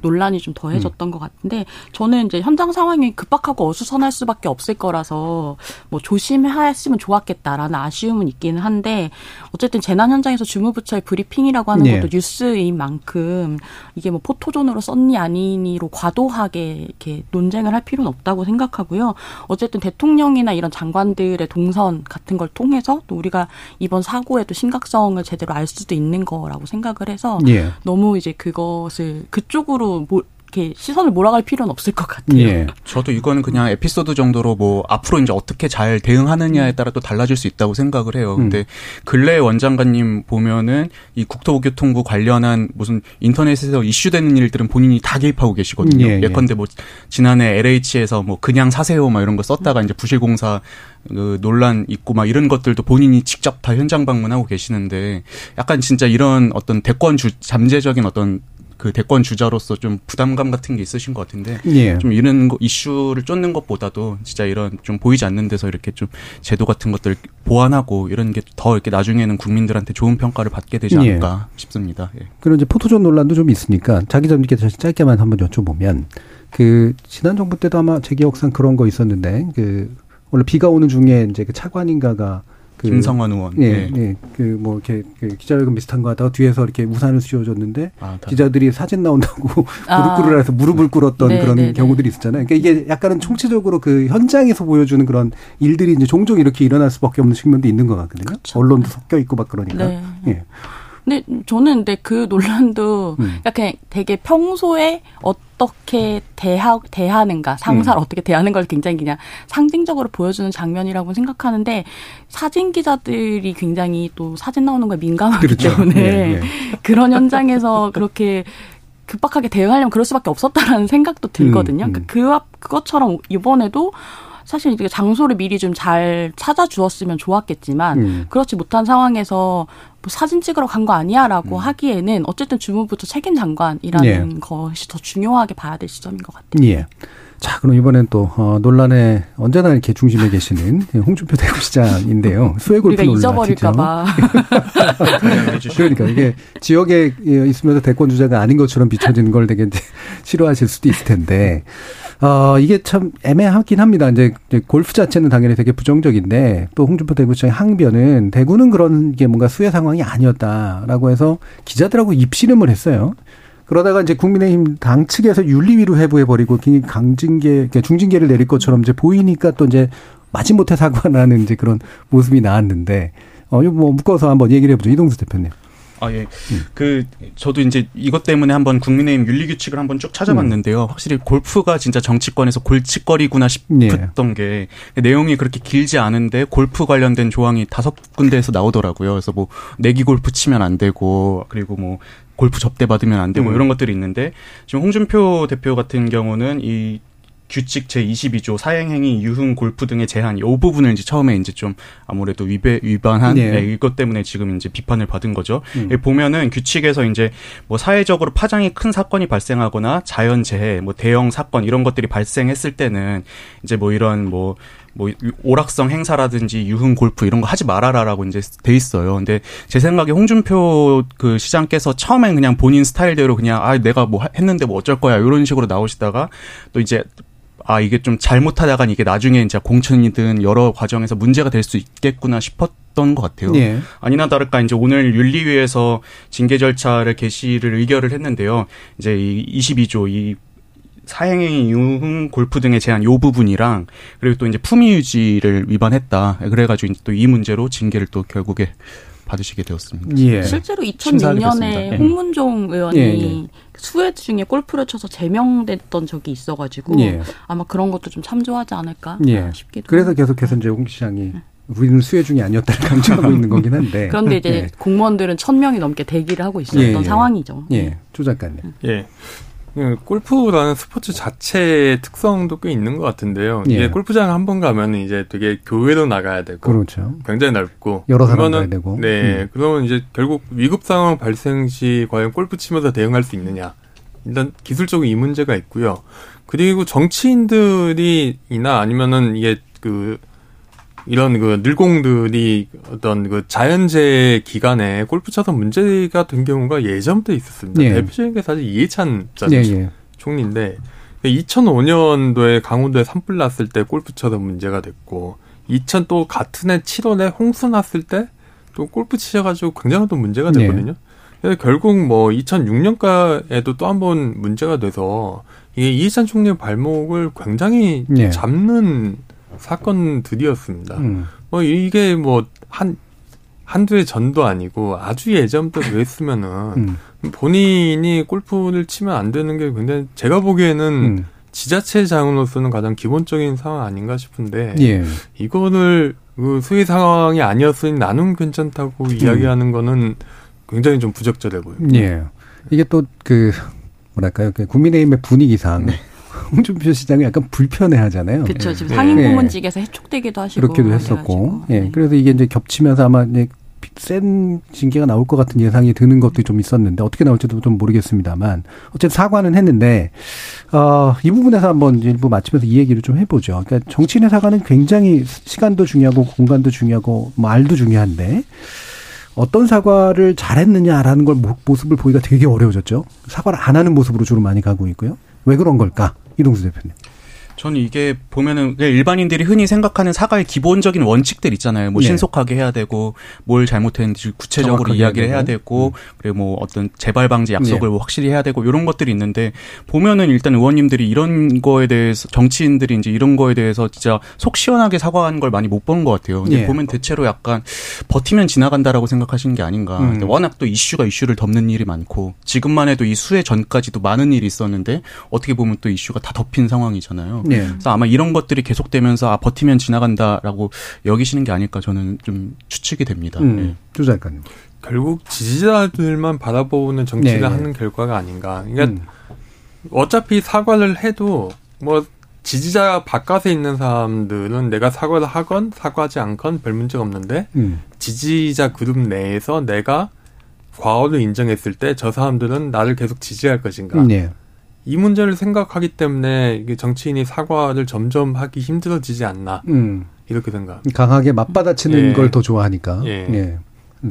논란이 좀 더해졌던 음. 것 같은데 저는 이제 현장 상황이 급박하고 어수선할 수밖에 없을 거라서 뭐 조심했으면 좋았겠다라는 아쉬움은 있기는 한데 어쨌든 재난 현장에서 주무부처의 브리핑이라고 하는 예. 것도 뉴스인 만큼 이게 뭐 포토존으로 썼니 아니니로 과도하게 이렇게 논쟁을 할 필요는 없다고 생각하고요. 어쨌든 대통령이나 이런 장관들의 동선 같은 걸 통해서 또 우리가 이번 사고의 또 심각성을 제대로 알 수도 있는 거라고 생각을 해서 예. 너무 이제 그것을 그쪽으로 뭐 이렇게 시선을 몰아갈 필요는 없을 것 같아요. 예. 저도 이거는 그냥 에피소드 정도로 뭐 앞으로 이제 어떻게 잘 대응하느냐에 따라 또 달라질 수 있다고 생각을 해요. 음. 근데 근래 원장관님 보면은 이 국토교통부 관련한 무슨 인터넷에서 이슈되는 일들은 본인이 다 개입하고 계시거든요. 예, 예. 컨대뭐 지난해 LH에서 뭐 그냥 사세요 막 이런 거 썼다가 이제 부실공사 그 논란 있고 막 이런 것들도 본인이 직접 다 현장 방문하고 계시는데 약간 진짜 이런 어떤 대권 주 잠재적인 어떤 그 대권 주자로서 좀 부담감 같은 게 있으신 것 같은데 예. 좀 이런 거, 이슈를 쫓는 것보다도 진짜 이런 좀 보이지 않는 데서 이렇게 좀 제도 같은 것들 보완하고 이런 게 더 이렇게 나중에는 국민들한테 좋은 평가를 받게 되지 예. 않을까 예. 싶습니다. 예. 그리고 이제 포토존 논란도 좀 있으니까 자기 전님께서 짧게만 한번 여쭤보면 그 지난 정부 때도 아마 제 기억상 그런 거 있었는데 그 원래 비가 오는 중에 이제 그 차관인가가 그 김성환 의원. 예, 예. 그뭐 이렇게 그 기자회견 비슷한 거 하다가 뒤에서 이렇게 우산을 씌워줬는데 아, 기자들이 사진 나온다고 아. 무릎 꿇으라 해서 무릎을 꿇었던 네, 그런 네, 네. 경우들이 있었잖아요. 그러니까 이게 약간은 총체적으로 그 현장에서 보여주는 그런 일들이 이제 종종 이렇게 일어날 수밖에 없는 측면도 있는 것 같거든요. 그쵸. 언론도 섞여 있고 막 그러니까. 네. 예. 근데 저는 근데 그 논란도 음. 그냥 되게 평소에 어떻게 대하 대하는가 상사를 음. 어떻게 대하는 걸 굉장히 그냥 상징적으로 보여주는 장면이라고 생각하는데 사진 기자들이 굉장히 또 사진 나오는 거에 민감하기 그렇죠. 때문에 네, 네. 그런 현장에서 그렇게 급박하게 대응하려면 그럴 수밖에 없었다라는 생각도 들거든요. 음, 음. 그, 그것처럼 이번에도 사실 이게 장소를 미리 좀 잘 찾아주었으면 좋았겠지만 음. 그렇지 못한 상황에서 뭐 사진 찍으러 간 거 아니야라고 음. 하기에는 어쨌든 주무부처 책임 장관이라는 예. 것이 더 중요하게 봐야 될 시점인 것 같아요. 예. 자, 그럼 이번엔 또 어, 논란에 언제나 이렇게 중심에 계시는 홍준표 대구시장인데요. 수해 골프 논란 잊어버릴까봐. 그러니까 이게 지역에 있으면서 대권 주자가 아닌 것처럼 비춰지는 걸 되게 싫어하실 수도 있을 텐데 어, 이게 참 애매하긴 합니다. 이제 골프 자체는 당연히 되게 부정적인데 또 홍준표 대구시장의 항변은 대구는 그런 게 뭔가 수해 상황이 아니었다라고 해서 기자들하고 입씨름을 했어요. 그러다가 이제 국민의힘 당 측에서 윤리위로 해부해버리고 강징계, 그러니까 중징계를 내릴 것처럼 이제 보이니까 또 이제 마지못해 사과나는 이제 그런 모습이 나왔는데, 어, 이거 뭐 묶어서 한번 얘기를 해보죠. 이동수 대표님. 아, 예. 음. 그, 저도 이제 이것 때문에 한번 국민의힘 윤리규칙을 한번 쭉 찾아봤는데요. 음. 확실히 골프가 진짜 정치권에서 골칫거리구나 싶었던 예. 게 내용이 그렇게 길지 않은데 골프 관련된 조항이 다섯 군데에서 나오더라고요. 그래서 뭐 내기 골프 치면 안 되고 그리고 뭐 골프 접대 받으면 안 되고 음. 이런 것들이 있는데 지금 홍준표 대표 같은 경우는 이 규칙 제 22조 사행행위, 유흥, 골프 등의 제한 이 부분을 이제 처음에 이제 좀 아무래도 위배 위반한 네. 네, 이것 때문에 지금 이제 비판을 받은 거죠. 음. 보면은 규칙에서 이제 뭐 사회적으로 파장이 큰 사건이 발생하거나 자연 재해, 뭐 대형 사건 이런 것들이 발생했을 때는 이제 뭐 이런 뭐뭐 오락성 행사라든지 유흥 골프 이런 거 하지 말아라라고 이제 돼 있어요. 근데 제 생각에 홍준표 그 시장께서 처음엔 그냥 본인 스타일대로 그냥 아 내가 뭐 했는데 뭐 어쩔 거야 이런 식으로 나오시다가 또 이제 아 이게 좀 잘못하다가 이게 나중에 이제 공천이든 여러 과정에서 문제가 될 수 있겠구나 싶었던 것 같아요. 예. 아니나 다를까 이제 오늘 윤리위에서 징계 절차를 개시를 의결을 했는데요. 이제 이 22조 이 사행행위 유흥 골프 등의 제한 요 부분이랑 그리고 또 이제 품위 유지를 위반했다. 그래가지고 또 이 문제로 징계를 또 결국에 받으시게 되었습니다. 예. 실제로 2006년에 예. 홍문종 의원이 예, 예. 수해 중에 골프를 쳐서 제명됐던 적이 있어가지고 예. 아마 그런 것도 좀 참조하지 않을까 예. 싶기도. 그래서 계속해서 이제 홍 시장이 네. 우리는 수혜 중이 아니었다를 강조하고 있는 거긴 한데. 그런데 이제 예. 공무원들은 천 명이 넘게 대기를 하고 있었던 상황이죠. 예, 조 작가님. 예. 그 골프라는 스포츠 자체의 특성도 꽤 있는 것 같은데요. 예. 이게 골프장 한 번 가면 이제 되게 교회로 나가야 되고, 그렇죠. 굉장히 넓고 여러 사람 가야 되고, 네, 음. 그러면 이제 결국 위급 상황 발생 시 과연 골프 치면서 대응할 수 있느냐, 일단 기술적으로 이 문제가 있고요. 그리고 정치인들이나 아니면은 이게 그 이런 그 늘공들이 어떤 그 자연재해 기간에 골프 쳐서 문제가 된 경우가 예전부터 있었습니다. 예. 대표적인 게 사실 이해찬 전 예, 예. 총리인데 2005년도에 강원도에 산불 났을 때 골프 쳐서 문제가 됐고 2000 또 같은 해 7월에 홍수 났을 때 또 골프 치셔가지고 굉장히 또 문제가 됐거든요. 예. 그래서 결국 뭐 2006년가에도 또 한 번 문제가 돼서 이게 이해찬 총리의 발목을 굉장히 예. 잡는 사건들이었습니다. 음. 뭐 이게 뭐 한 한두 해 전도 아니고 아주 예전부터 그랬으면은 음. 본인이 골프를 치면 안 되는 게 굉장히 제가 보기에는 음. 지자체 장으로서는 가장 기본적인 상황 아닌가 싶은데 예. 이거를 그 수위 상황이 아니었으니 나는 괜찮다고 음. 이야기하는 거는 굉장히 좀 부적절해 보여요. 예. 이게 또그 뭐랄까요? 그 국민의힘의 분위기상 네. 홍준표 시장이 약간 불편해 하잖아요. 그렇죠. 지금 예. 상임 고문직에서 해촉되기도 하시고. 그렇게도 했었고. 예. 네. 그래서 이게 이제 겹치면서 아마 이제 센 징계가 나올 것 같은 예상이 드는 것도 좀 있었는데 어떻게 나올지도 좀 모르겠습니다만 어쨌든 사과는 했는데 어, 이 부분에서 한번 일부 마치면서 이 얘기를 좀 해보죠. 그러니까 정치인의 사과는 굉장히 시간도 중요하고 공간도 중요하고 말도 중요한데 어떤 사과를 잘했느냐라는 걸 모습을 보기가 되게 어려워졌죠. 사과를 안 하는 모습으로 주로 많이 가고 있고요. 왜 그런 걸까? 이동수 대표님. 저는 이게 보면은 일반인들이 흔히 생각하는 사과의 기본적인 원칙들 있잖아요. 뭐 네. 신속하게 해야 되고 뭘 잘못했는지 구체적으로 이야기를 해야 되고, 음. 그리고 뭐 어떤 재발 방지 약속을 네. 뭐 확실히 해야 되고 이런 것들이 있는데 보면은 일단 의원님들이 이런 거에 대해서 정치인들이 이제 이런 거에 대해서 진짜 속 시원하게 사과하는 걸 많이 못본것 같아요. 근데 네. 보면 대체로 약간 버티면 지나간다라고 생각하시는 게 아닌가. 음. 워낙 또 이슈가 이슈를 덮는 일이 많고 지금만 해도 이 수해 전까지도 많은 일이 있었는데 어떻게 보면 또 이슈가 다 덮인 상황이잖아요. 네. 그래서 아마 이런 것들이 계속되면서 아 버티면 지나간다라고 여기시는 게 아닐까 저는 좀 추측이 됩니다. 음. 네. 주 작가님. 결국 지지자들만 바라보는 정치를 네. 하는 결과가 아닌가. 그러니까 음. 어차피 사과를 해도 뭐 지지자 바깥에 있는 사람들은 내가 사과를 하건 사과하지 않건 별 문제가 없는데 음. 지지자 그룹 내에서 내가 과오를 인정했을 때 저 사람들은 나를 계속 지지할 것인가. 네. 이 문제를 생각하기 때문에 이게 정치인이 사과를 점점 하기 힘들어지지 않나. 음. 이렇게 생각. 강하게 맞받아치는 예. 걸더 좋아하니까. 예. 예.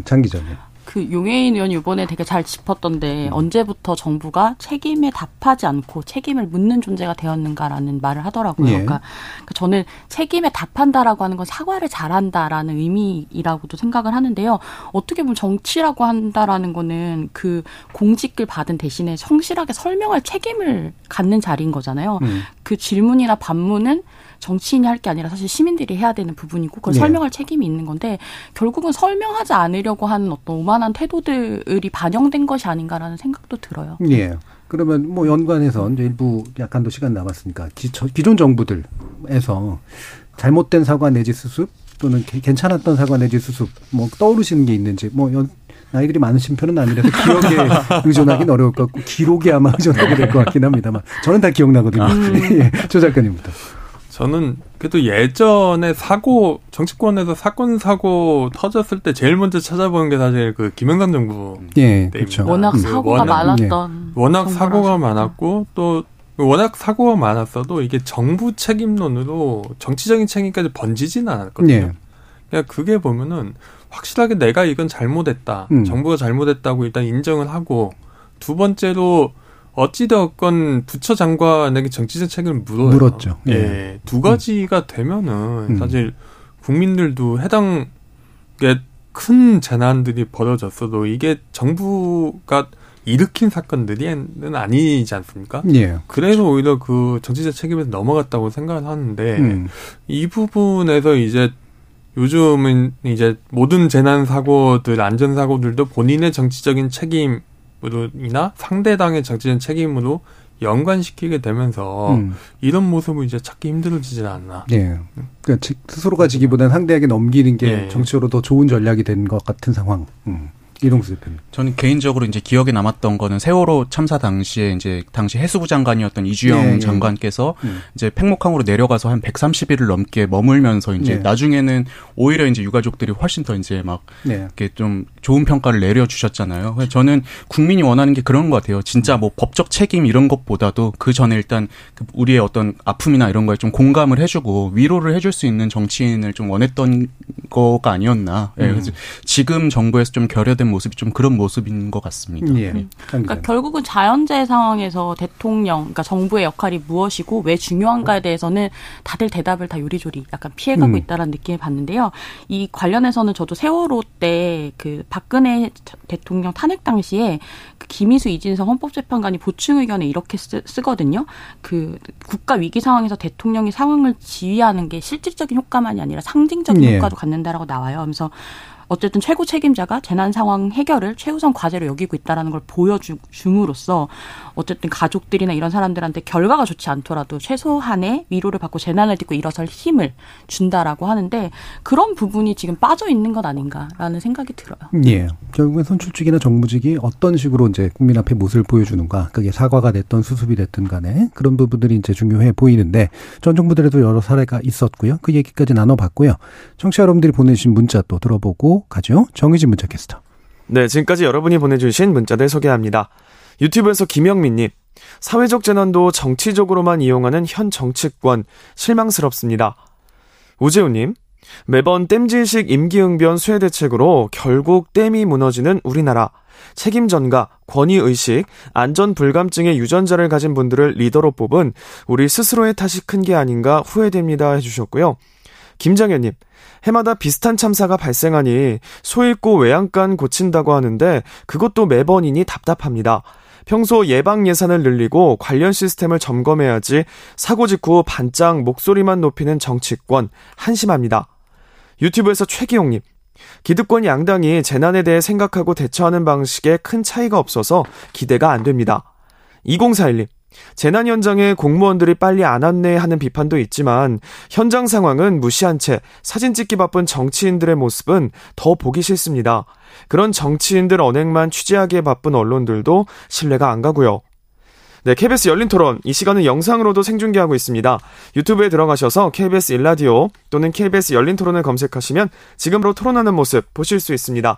장 기자님. 그 용해인 의원이 이번에 되게 잘 짚었던데 음. 언제부터 정부가 책임에 답하지 않고 책임을 묻는 존재가 되었는가라는 말을 하더라고요. 예. 그러니까 저는 책임에 답한다라고 하는 건 사과를 잘한다라는 의미이라고도 생각을 하는데요. 어떻게 보면 정치라고 한다라는 거는 그 공직을 받은 대신에 성실하게 설명할 책임을 갖는 자리인 거잖아요. 음. 그 질문이나 반문은 정치인이 할 게 아니라 사실 시민들이 해야 되는 부분이고 그걸 네. 설명할 책임이 있는 건데 결국은 설명하지 않으려고 하는 어떤 오만한 태도들이 반영된 것이 아닌가라는 생각도 들어요. 예. 그러면 뭐 연관해서 이제 일부 약간 더 시간 남았으니까 기, 기존 정부들에서 잘못된 사과 내지 수습 또는 괜찮았던 사과 내지 수습 뭐 떠오르시는 게 있는지 뭐 연, 나이들이 많으신 편은 아니라서 기억에 의존하기는 어려울 것 같고 기록에 아마 의존하게 될 것 같긴 합니다만 저는 다 기억나거든요. 아. 예, 조 작가님부터. 저는 그래도 예전에 사고 정치권에서 사건 사고 터졌을 때 제일 먼저 찾아보는 게 사실 그 김영삼 정부 예, 그렇죠. 워낙 음. 사고가 워낙, 많았던 예. 워낙 사고가 하셨구나. 많았고 또 워낙 사고가 많았어도 이게 정부 책임론으로 정치적인 책임까지 번지지는 않았거든요. 예. 그러니까 그게 보면은 확실하게 내가 이건 잘못했다. 음. 정부가 잘못했다고 일단 인정을 하고 두 번째로 어찌되었건 부처 장관에게 정치적 책임을 물어요. 물었죠. 예. 예. 두 가지가 음. 되면은 음. 사실 국민들도 해당 큰 재난들이 벌어졌어도 이게 정부가 일으킨 사건들이는 아니지 않습니까? 예. 그래서 오히려 그 정치적 책임에서 넘어갔다고 생각을 하는데 음. 이 부분에서 이제 요즘은 이제 모든 재난 사고들 안전 사고들도 본인의 정치적인 책임 이나 상대당의 정치적 책임으로 연관시키게 되면서 음. 이런 모습을 이제 찾기 힘들어지지 않나. 네. 그러니까 스스로가 지기보다는 상대에게 넘기는 게 네. 정치적으로 더 좋은 전략이 된 것 같은 상황. 음. 이동수 대표님. 저는 개인적으로 이제 기억에 남았던 거는 세월호 참사 당시에 이제 당시 해수부 장관이었던 이주영 네, 네. 장관께서 네. 이제 팽목항으로 내려가서 한 130일을 넘게 머물면서 이제 네. 나중에는 오히려 이제 유가족들이 훨씬 더 이제 막 네. 이렇게 좀 좋은 평가를 내려 주셨잖아요. 그래서 저는 국민이 원하는 게 그런 것 같아요. 진짜 뭐 법적 책임 이런 것보다도 그 전에 일단 그 우리의 어떤 아픔이나 이런 거에 좀 공감을 해주고 위로를 해줄 수 있는 정치인을 좀 원했던 거가 아니었나. 음. 그래서 지금 정부에서 좀 결여된 된 모습이 좀 그런 모습인 것 같습니다. 예. 네. 그러니까 결국은 자연재해 상황에서 대통령, 그러니까 정부의 역할이 무엇이고 왜 중요한가에 대해서는 다들 대답을 다 요리조리 약간 피해가고 음. 있다는 느낌을 받는데요. 이 관련해서는 저도 세월호 때 그 박근혜 대통령 탄핵 당시에 그 김희수 이진성 헌법재판관이 보충 의견에 이렇게 쓰, 쓰거든요. 그 국가 위기 상황에서 대통령이 상황을 지휘하는 게 실질적인 효과만이 아니라 상징적인 예. 효과도 갖는다라고 나와요. 그래서 어쨌든 최고 책임자가 재난 상황 해결을 최우선 과제로 여기고 있다라는 걸 보여줌으로써 어쨌든 가족들이나 이런 사람들한테 결과가 좋지 않더라도 최소한의 위로를 받고 재난을 딛고 일어설 힘을 준다라고 하는데 그런 부분이 지금 빠져 있는 것 아닌가라는 생각이 들어요. 예. 결국엔 선출직이나 정무직이 어떤 식으로 이제 국민 앞에 모습을 보여주는가, 그게 사과가 됐던 수습이 됐든 간에 그런 부분들이 이제 중요해 보이는데 전 정부들에도 여러 사례가 있었고요. 그 얘기까지 나눠봤고요. 청취자 여러분들이 보내주신 문자 또 들어보고 가죠. 정의진 문자 캐스터. 네, 지금까지 여러분이 보내주신 문자들 소개합니다. 유튜브에서 김영민님, 사회적 재난도 정치적으로만 이용하는 현 정치권 실망스럽습니다. 우재우님, 매번 댐질식 임기응변 수해 대책으로 결국 댐이 무너지는 우리나라. 책임 전가, 권위 의식, 안전 불감증의 유전자를 가진 분들을 리더로 뽑은 우리 스스로의 탓이 큰 게 아닌가 후회됩니다 해주셨고요. 김정현님, 해마다 비슷한 참사가 발생하니 소 잃고 외양간 고친다고 하는데 그것도 매번이니 답답합니다. 평소 예방 예산을 늘리고 관련 시스템을 점검해야지 사고 직후 반짝 목소리만 높이는 정치권 한심합니다. 유튜브에서 최기용님. 기득권 양당이 재난에 대해 생각하고 대처하는 방식에 큰 차이가 없어서 기대가 안 됩니다. 2041님. 재난 현장에 공무원들이 빨리 안 왔네 하는 비판도 있지만 현장 상황은 무시한 채 사진 찍기 바쁜 정치인들의 모습은 더 보기 싫습니다. 그런 정치인들 언행만 취재하기에 바쁜 언론들도 신뢰가 안 가고요. 네, KBS 열린 토론. 이 시간은 영상으로도 생중계하고 있습니다. 유튜브에 들어가셔서 KBS 일라디오 또는 KBS 열린 토론을 검색하시면 지금으로 토론하는 모습 보실 수 있습니다.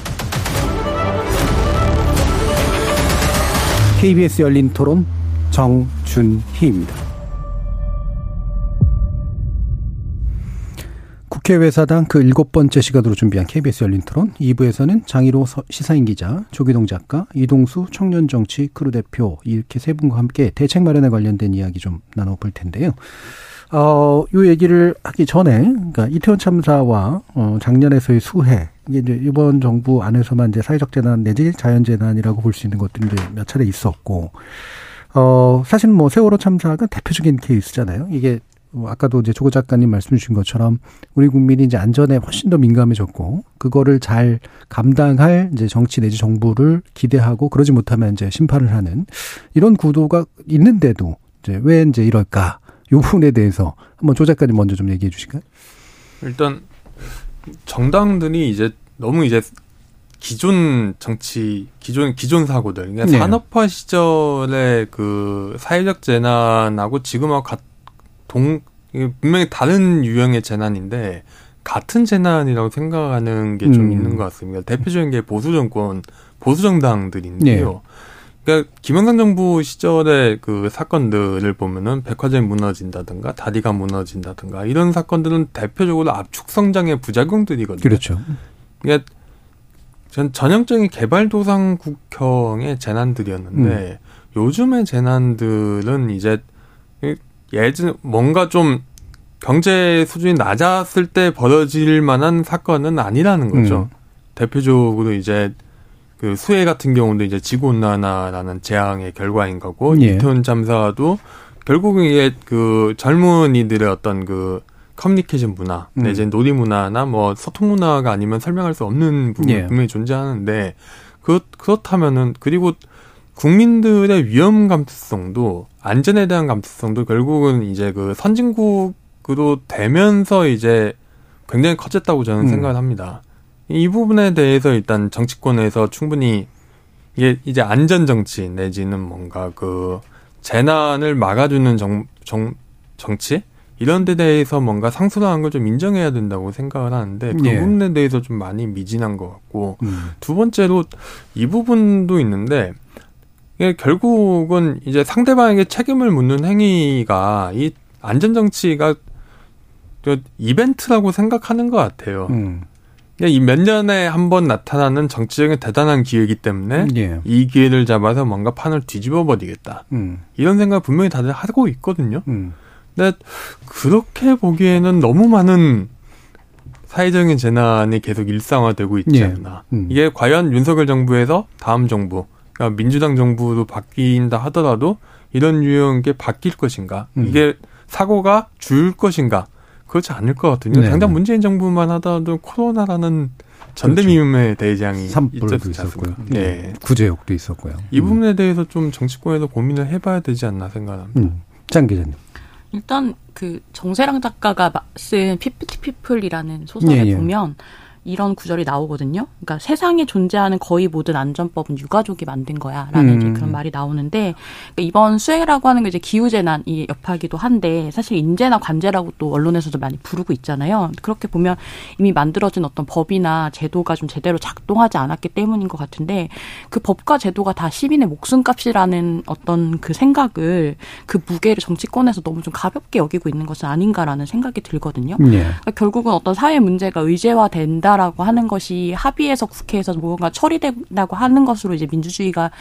KBS 열린 토론 정준희입니다. 국회외사당 그 일곱 번째 시간으로 준비한 KBS 열린 토론 2부에서는 장일호 시사인 기자, 조귀동 작가, 이동수 청년정치 크루 대표 이렇게 세 분과 함께 대책 마련에 관련된 이야기 좀 나눠볼 텐데요. 어, 요 얘기를 하기 전에, 그러니까 이태원 참사와, 어, 작년에서의 수해, 이게 이제 이번 정부 안에서만 이제 사회적 재난 내지 자연 재난이라고 볼 수 있는 것들이 이제 몇 차례 있었고, 어, 사실은 뭐 세월호 참사가 대표적인 케이스잖아요. 이게 뭐 아까도 이제 조고 작가님 말씀 주신 것처럼 우리 국민이 이제 안전에 훨씬 더 민감해졌고 그거를 잘 감당할 이제 정치 내지 정부를 기대하고 그러지 못하면 이제 심판을 하는 이런 구도가 있는데도 이제 왜 이제 이럴까? 요 부분에 대해서 한번 조 작가님 먼저 좀 얘기해 주실까요? 일단 정당들이 이제 너무 이제 기존 정치 기존 기존 사고들 그러니까 네. 산업화 시절의 그 사회적 재난하고 지금하고 같, 동 분명히 다른 유형의 재난인데 같은 재난이라고 생각하는 게좀 음. 있는 것 같습니다. 대표적인 게 보수 정권 보수 정당들인데요. 네. 그러니까 김영삼 정부 시절의 그 사건들을 보면은 백화점이 무너진다든가 다리가 무너진다든가 이런 사건들은 대표적으로 압축 성장의 부작용들이거든요. 그렇죠. 그러니까 전 전형적인 개발도상 국형의 재난들이었는데 음. 요즘의 재난들은 이제 예전 뭔가 좀 경제 수준이 낮았을 때 벌어질 만한 사건은 아니라는 거죠. 음. 대표적으로 이제 그 수해 같은 경우도 이제 지구 온난화라는 재앙의 결과인 거고 예. 이태원 참사도 결국은 이게 그 젊은이들의 어떤 그 커뮤니케이션 문화 음. 내지 놀이 문화나 뭐 소통 문화가 아니면 설명할 수 없는 부분이 예. 분명히 존재하는데 그 그렇다면은 그리고 국민들의 위험 감수성도 안전에 대한 감수성도 결국은 이제 그 선진국으로 되면서 이제 굉장히 커졌다고 저는 음. 생각을 합니다. 이 부분에 대해서 일단 정치권에서 충분히 이게 이제 안전 정치 내지는 뭔가 그 재난을 막아주는 정, 정 정치 이런 데 대해서 뭔가 상수라는 걸좀 인정해야 된다고 생각을 하는데 그 예. 부분에 대해서 좀 많이 미진한 것 같고 음. 두 번째로 이 부분도 있는데 결국은 이제 상대방에게 책임을 묻는 행위가 이 안전 정치가 이벤트라고 생각하는 것 같아요. 음. 이몇 년에 한 번 나타나는 정치적인 대단한 기회이기 때문에 예. 이 기회를 잡아서 뭔가 판을 뒤집어 버리겠다. 음. 이런 생각 분명히 다들 하고 있거든요. 음. 근데 그렇게 보기에는 너무 많은 사회적인 재난이 계속 일상화되고 있지 예. 않나. 음. 이게 과연 윤석열 정부에서 다음 정부, 그러니까 민주당 정부도 바뀐다 하더라도 이런 유형의 게 바뀔 것인가? 음. 이게 사고가 줄 것인가? 그렇지 않을 것 같거든요. 네. 당장 문재인 정부만 하더라도 코로나라는 전대미문의 그렇죠. 대재앙이 산불도 있었고요. 네. 구제역도 있었고요. 이 음. 부분에 대해서 좀 정치권에서 고민을 해봐야 되지 않나 생각합니다. 음. 장 기자님. 일단 그 정세랑 작가가 쓴 Fifty People이라는 소설을 예, 예. 보면 이런 구절이 나오거든요. 그러니까 세상에 존재하는 거의 모든 안전법은 유가족이 만든 거야라는 음. 이제 그런 말이 나오는데 그러니까 이번 수해라고 하는 게 이제 기후 재난이 여파기도 한데 사실 인재나 관제라고 또 언론에서도 많이 부르고 있잖아요. 그렇게 보면 이미 만들어진 어떤 법이나 제도가 좀 제대로 작동하지 않았기 때문인 것 같은데 그 법과 제도가 다 시민의 목숨값이라는 어떤 그 생각을 그 무게를 정치권에서 너무 좀 가볍게 여기고 있는 것은 아닌가라는 생각이 들거든요. 네. 그러니까 결국은 어떤 사회 문제가 의제화된다 라고 하는 것이 합의해서 국회에서 뭔가 처리된다고 하는 것으로 이제 민주주의가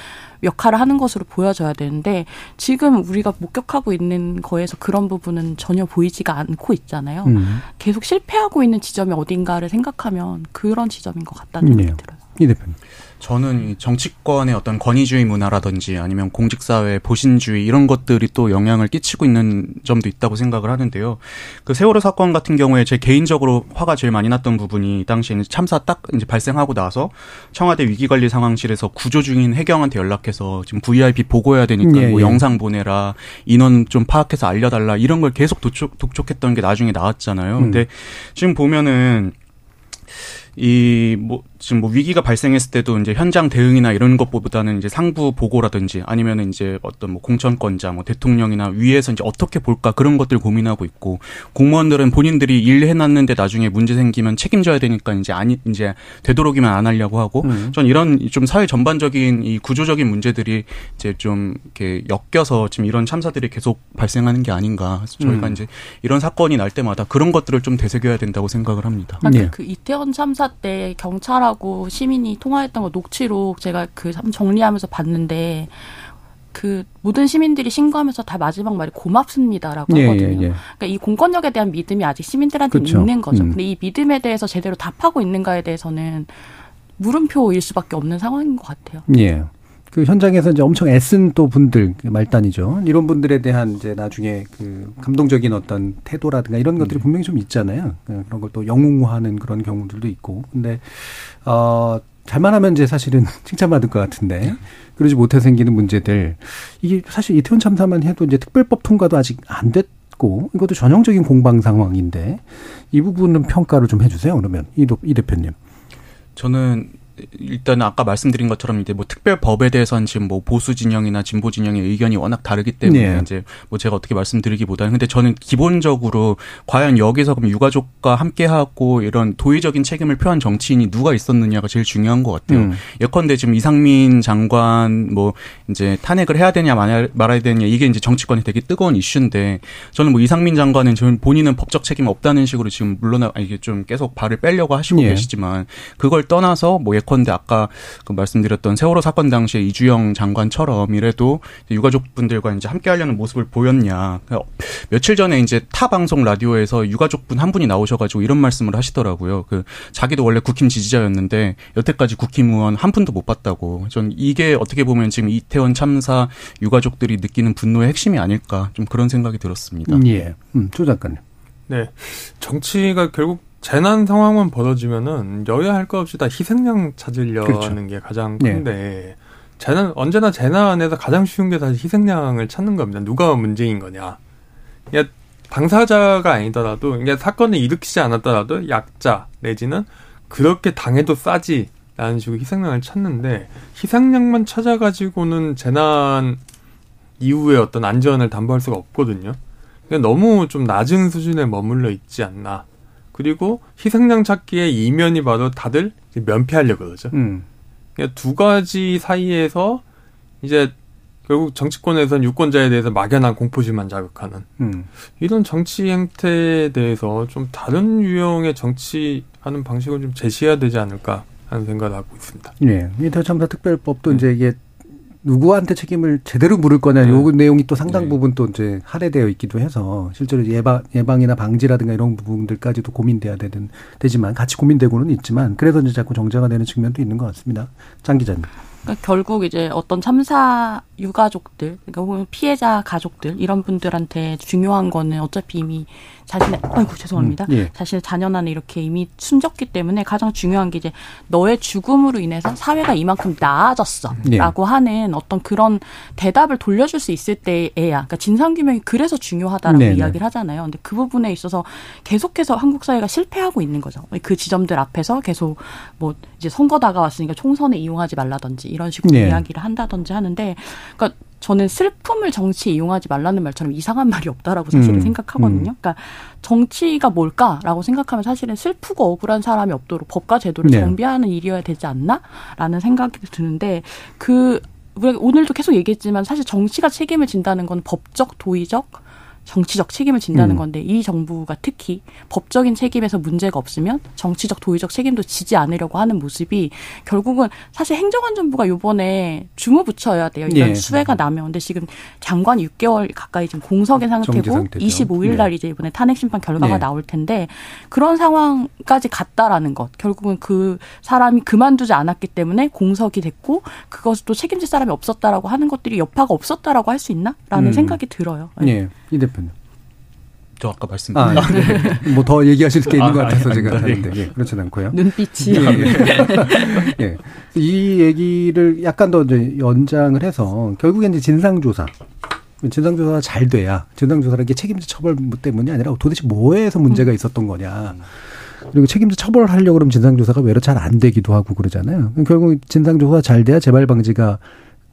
역할을 하는 것으로 보여져야 되는데 지금 우리가 목격하고 있는 거에서 그런 부분은 전혀 보이지가 않고 있잖아요. 음. 계속 실패하고 있는 지점이 어딘가를 생각하면 그런 지점인 것 같다는 생각이 네. 들어요. 이 대표님. 저는 정치권의 어떤 권위주의 문화라든지 아니면 공직사회 보신주의 이런 것들이 또 영향을 끼치고 있는 점도 있다고 생각을 하는데요. 그 세월호 사건 같은 경우에 제 개인적으로 화가 제일 많이 났던 부분이 당시에는 참사 딱 이제 발생하고 나서 청와대 위기관리 상황실에서 구조 중인 해경한테 연락해서 지금 VIP 보고해야 되니까 예, 뭐 예. 영상 보내라 인원 좀 파악해서 알려달라 이런 걸 계속 독촉, 독촉했던 게 나중에 나왔잖아요. 음. 근데 지금 보면은 이 뭐 지금 뭐 위기가 발생했을 때도 이제 현장 대응이나 이런 것보다는 이제 상부 보고라든지 아니면은 이제 어떤 뭐 공천권자 뭐 대통령이나 위에서 이제 어떻게 볼까 그런 것들 고민하고 있고 공무원들은 본인들이 일 해놨는데 나중에 문제 생기면 책임져야 되니까 이제 아니 이제 되도록이면 안 하려고 하고 음. 전 이런 좀 사회 전반적인 이 구조적인 문제들이 이제 좀 이렇게 엮여서 지금 이런 참사들이 계속 발생하는 게 아닌가 저희가 음. 이제 이런 사건이 날 때마다 그런 것들을 좀 되새겨야 된다고 생각을 합니다. 아, 네. 그 이태원 참사 때 경찰 하고 시민이 통화했던 거 녹취록 제가 그 정리하면서 봤는데 그 모든 시민들이 신고하면서 다 마지막 말이 고맙습니다라고 예, 하거든요. 예, 예. 그러니까 이 공권력에 대한 믿음이 아직 시민들한테 그렇죠. 있는 거죠. 음. 근데 이 믿음에 대해서 제대로 답하고 있는가에 대해서는 물음표일 수밖에 없는 상황인 것 같아요. 예. 그 현장에서 이제 엄청 애쓴 또 분들 그 말단이죠. 이런 분들에 대한 이제 나중에 그 감동적인 어떤 태도라든가 이런 것들이 네. 분명히 좀 있잖아요. 그 그런 걸 또 영웅화하는 그런 경우들도 있고. 근데 어 잘만 하면 이제 사실은 칭찬받을 것 같은데 그러지 못해 생기는 문제들 이게 사실 이태원 참사만 해도 이제 특별법 통과도 아직 안 됐고 이것도 전형적인 공방 상황인데 이 부분은 평가를 좀 해주세요. 그러면 이, 이 대표님. 저는 일단 아까 말씀드린 것처럼 이제 뭐 특별 법에 대해서는 지금 뭐 보수 진영이나 진보 진영의 의견이 워낙 다르기 때문에 네. 이제 뭐 제가 어떻게 말씀드리기보다는 근데 저는 기본적으로 과연 여기서 그럼 유가족과 함께 하고 이런 도의적인 책임을 표한 정치인이 누가 있었느냐가 제일 중요한 것 같아요. 음. 예컨대 지금 이상민 장관 뭐 이제 탄핵을 해야 되냐 말아야 되냐 이게 이제 정치권이 되게 뜨거운 이슈인데 저는 뭐 이상민 장관은 지금 본인은 법적 책임 없다는 식으로 지금 물론 이게 좀 계속 발을 빼려고 하시고 예. 계시지만 그걸 떠나서 뭐 예컨 예컨대 아까 그 말씀드렸던 세월호 사건 당시에 이주영 장관처럼 이래도 유가족분들과 이제 함께 하려는 모습을 보였냐. 그러니까 며칠 전에 이제 타 방송 라디오에서 유가족분 한 분이 나오셔가지고 이런 말씀을 하시더라고요. 그 자기도 원래 국힘 지지자였는데 여태까지 국힘 의원 한 분도 못 봤다고. 전 이게 어떻게 보면 지금 이태원 참사 유가족들이 느끼는 분노의 핵심이 아닐까 좀 그런 생각이 들었습니다. 예. 음, 조 작가님. 네. 정치가 결국 재난 상황만 벌어지면은 여야 할 것 없이 다 희생양 찾으려는 그렇죠. 게 가장 네. 큰데 네. 재난 언제나 재난에서 가장 쉬운 게 사실 희생양을 찾는 겁니다. 누가 문제인 거냐. 그러 당사자가 아니더라도 이게 사건을 일으키지 않았더라도 약자 내지는 그렇게 당해도 싸지 라는 식으로 희생양을 찾는데 희생양만 찾아가지고는 재난 이후에 어떤 안전을 담보할 수가 없거든요. 너무 좀 낮은 수준에 머물러 있지 않나. 그리고 희생양 찾기의 이면이 바로 다들 면피하려고 그러죠. 음. 그러니까 두 가지 사이에서 이제 결국 정치권에서는 유권자에 대해서 막연한 공포심만 자극하는 음. 이런 정치 행태에 대해서 좀 다른 유형의 정치하는 방식을 좀 제시해야 되지 않을까 하는 생각을 하고 있습니다. 네, 이태 참사 특별법도 네. 이제 이게 누구한테 책임을 제대로 물을 거냐 네. 요 내용이 또 상당 네. 부분 또 이제 할애되어 있기도 해서 실제로 예방 예방이나 방지라든가 이런 부분들까지도 고민돼야 되는 되지만 같이 고민되고는 있지만 그래서 이제 자꾸 정자가 되는 측면도 있는 것 같습니다. 장 기자님. 그러니까 결국 이제 어떤 참사 유가족들, 그러니까 혹은 피해자 가족들 이런 분들한테 중요한 거는 어차피 이미 자신의 아이고 죄송합니다. 음, 예. 자신의 자녀 안에 이렇게 이미 숨졌기 때문에 가장 중요한 게 이제 너의 죽음으로 인해서 사회가 이만큼 나아졌어라고 예. 하는 어떤 그런 대답을 돌려줄 수 있을 때에야 그러니까 진상 규명이 그래서 중요하다라고 네, 네. 이야기를 하잖아요. 근데 그 부분에 있어서 계속해서 한국 사회가 실패하고 있는 거죠. 그 지점들 앞에서 계속 뭐 이제 선거 다가왔으니까 총선에 이용하지 말라든지 이런 식으로 네. 이야기를 한다든지 하는데 그러니까 저는 슬픔을 정치에 이용하지 말라는 말처럼 이상한 말이 없다라고 사실은 음, 생각하거든요. 음. 그러니까 정치가 뭘까라고 생각하면 사실은 슬프고 억울한 사람이 없도록 법과 제도를 네. 정비하는 일이어야 되지 않나라는 생각이 드는데 그 우리가 오늘도 계속 얘기했지만 사실 정치가 책임을 진다는 건 법적 도의적 정치적 책임을 진다는 음. 건데 이 정부가 특히 법적인 책임에서 문제가 없으면 정치적 도의적 책임도 지지 않으려고 하는 모습이 결국은 사실 행정안전부가 요번에 주무부처여야 돼요. 이런 예. 수혜가 나면 근데 지금 장관이 6개월 가까이 지금 공석의 상태고 25일 날 예. 이제 이번에 탄핵 심판 결과가 예. 나올 텐데 그런 상황까지 갔다라는 것 결국은 그 사람이 그만두지 않았기 때문에 공석이 됐고 그것을 또 책임질 사람이 없었다라고 하는 것들이 여파가 없었다라고 할 수 있나라는 음. 생각이 들어요. 네. 예. 이 대표님. 저 아까 말씀드린 아, 네. 뭐더 얘기하실 게 있는 아, 것 같아서 아, 제가 하는데 예, 그렇진 않고요. 눈빛이 예, 예. 예. 이 얘기를 약간 더 이제 연장을 해서 결국엔 이제 진상조사 진상조사가 잘 돼야 진상조사라는 게 책임자 처벌 때문이 아니라 도대체 뭐에서 문제가 있었던 거냐. 그리고 책임자 처벌하려고 그러면 진상조사가 외로 잘 안 되기도 하고 그러잖아요. 결국 진상조사가 잘 돼야 재발 방지가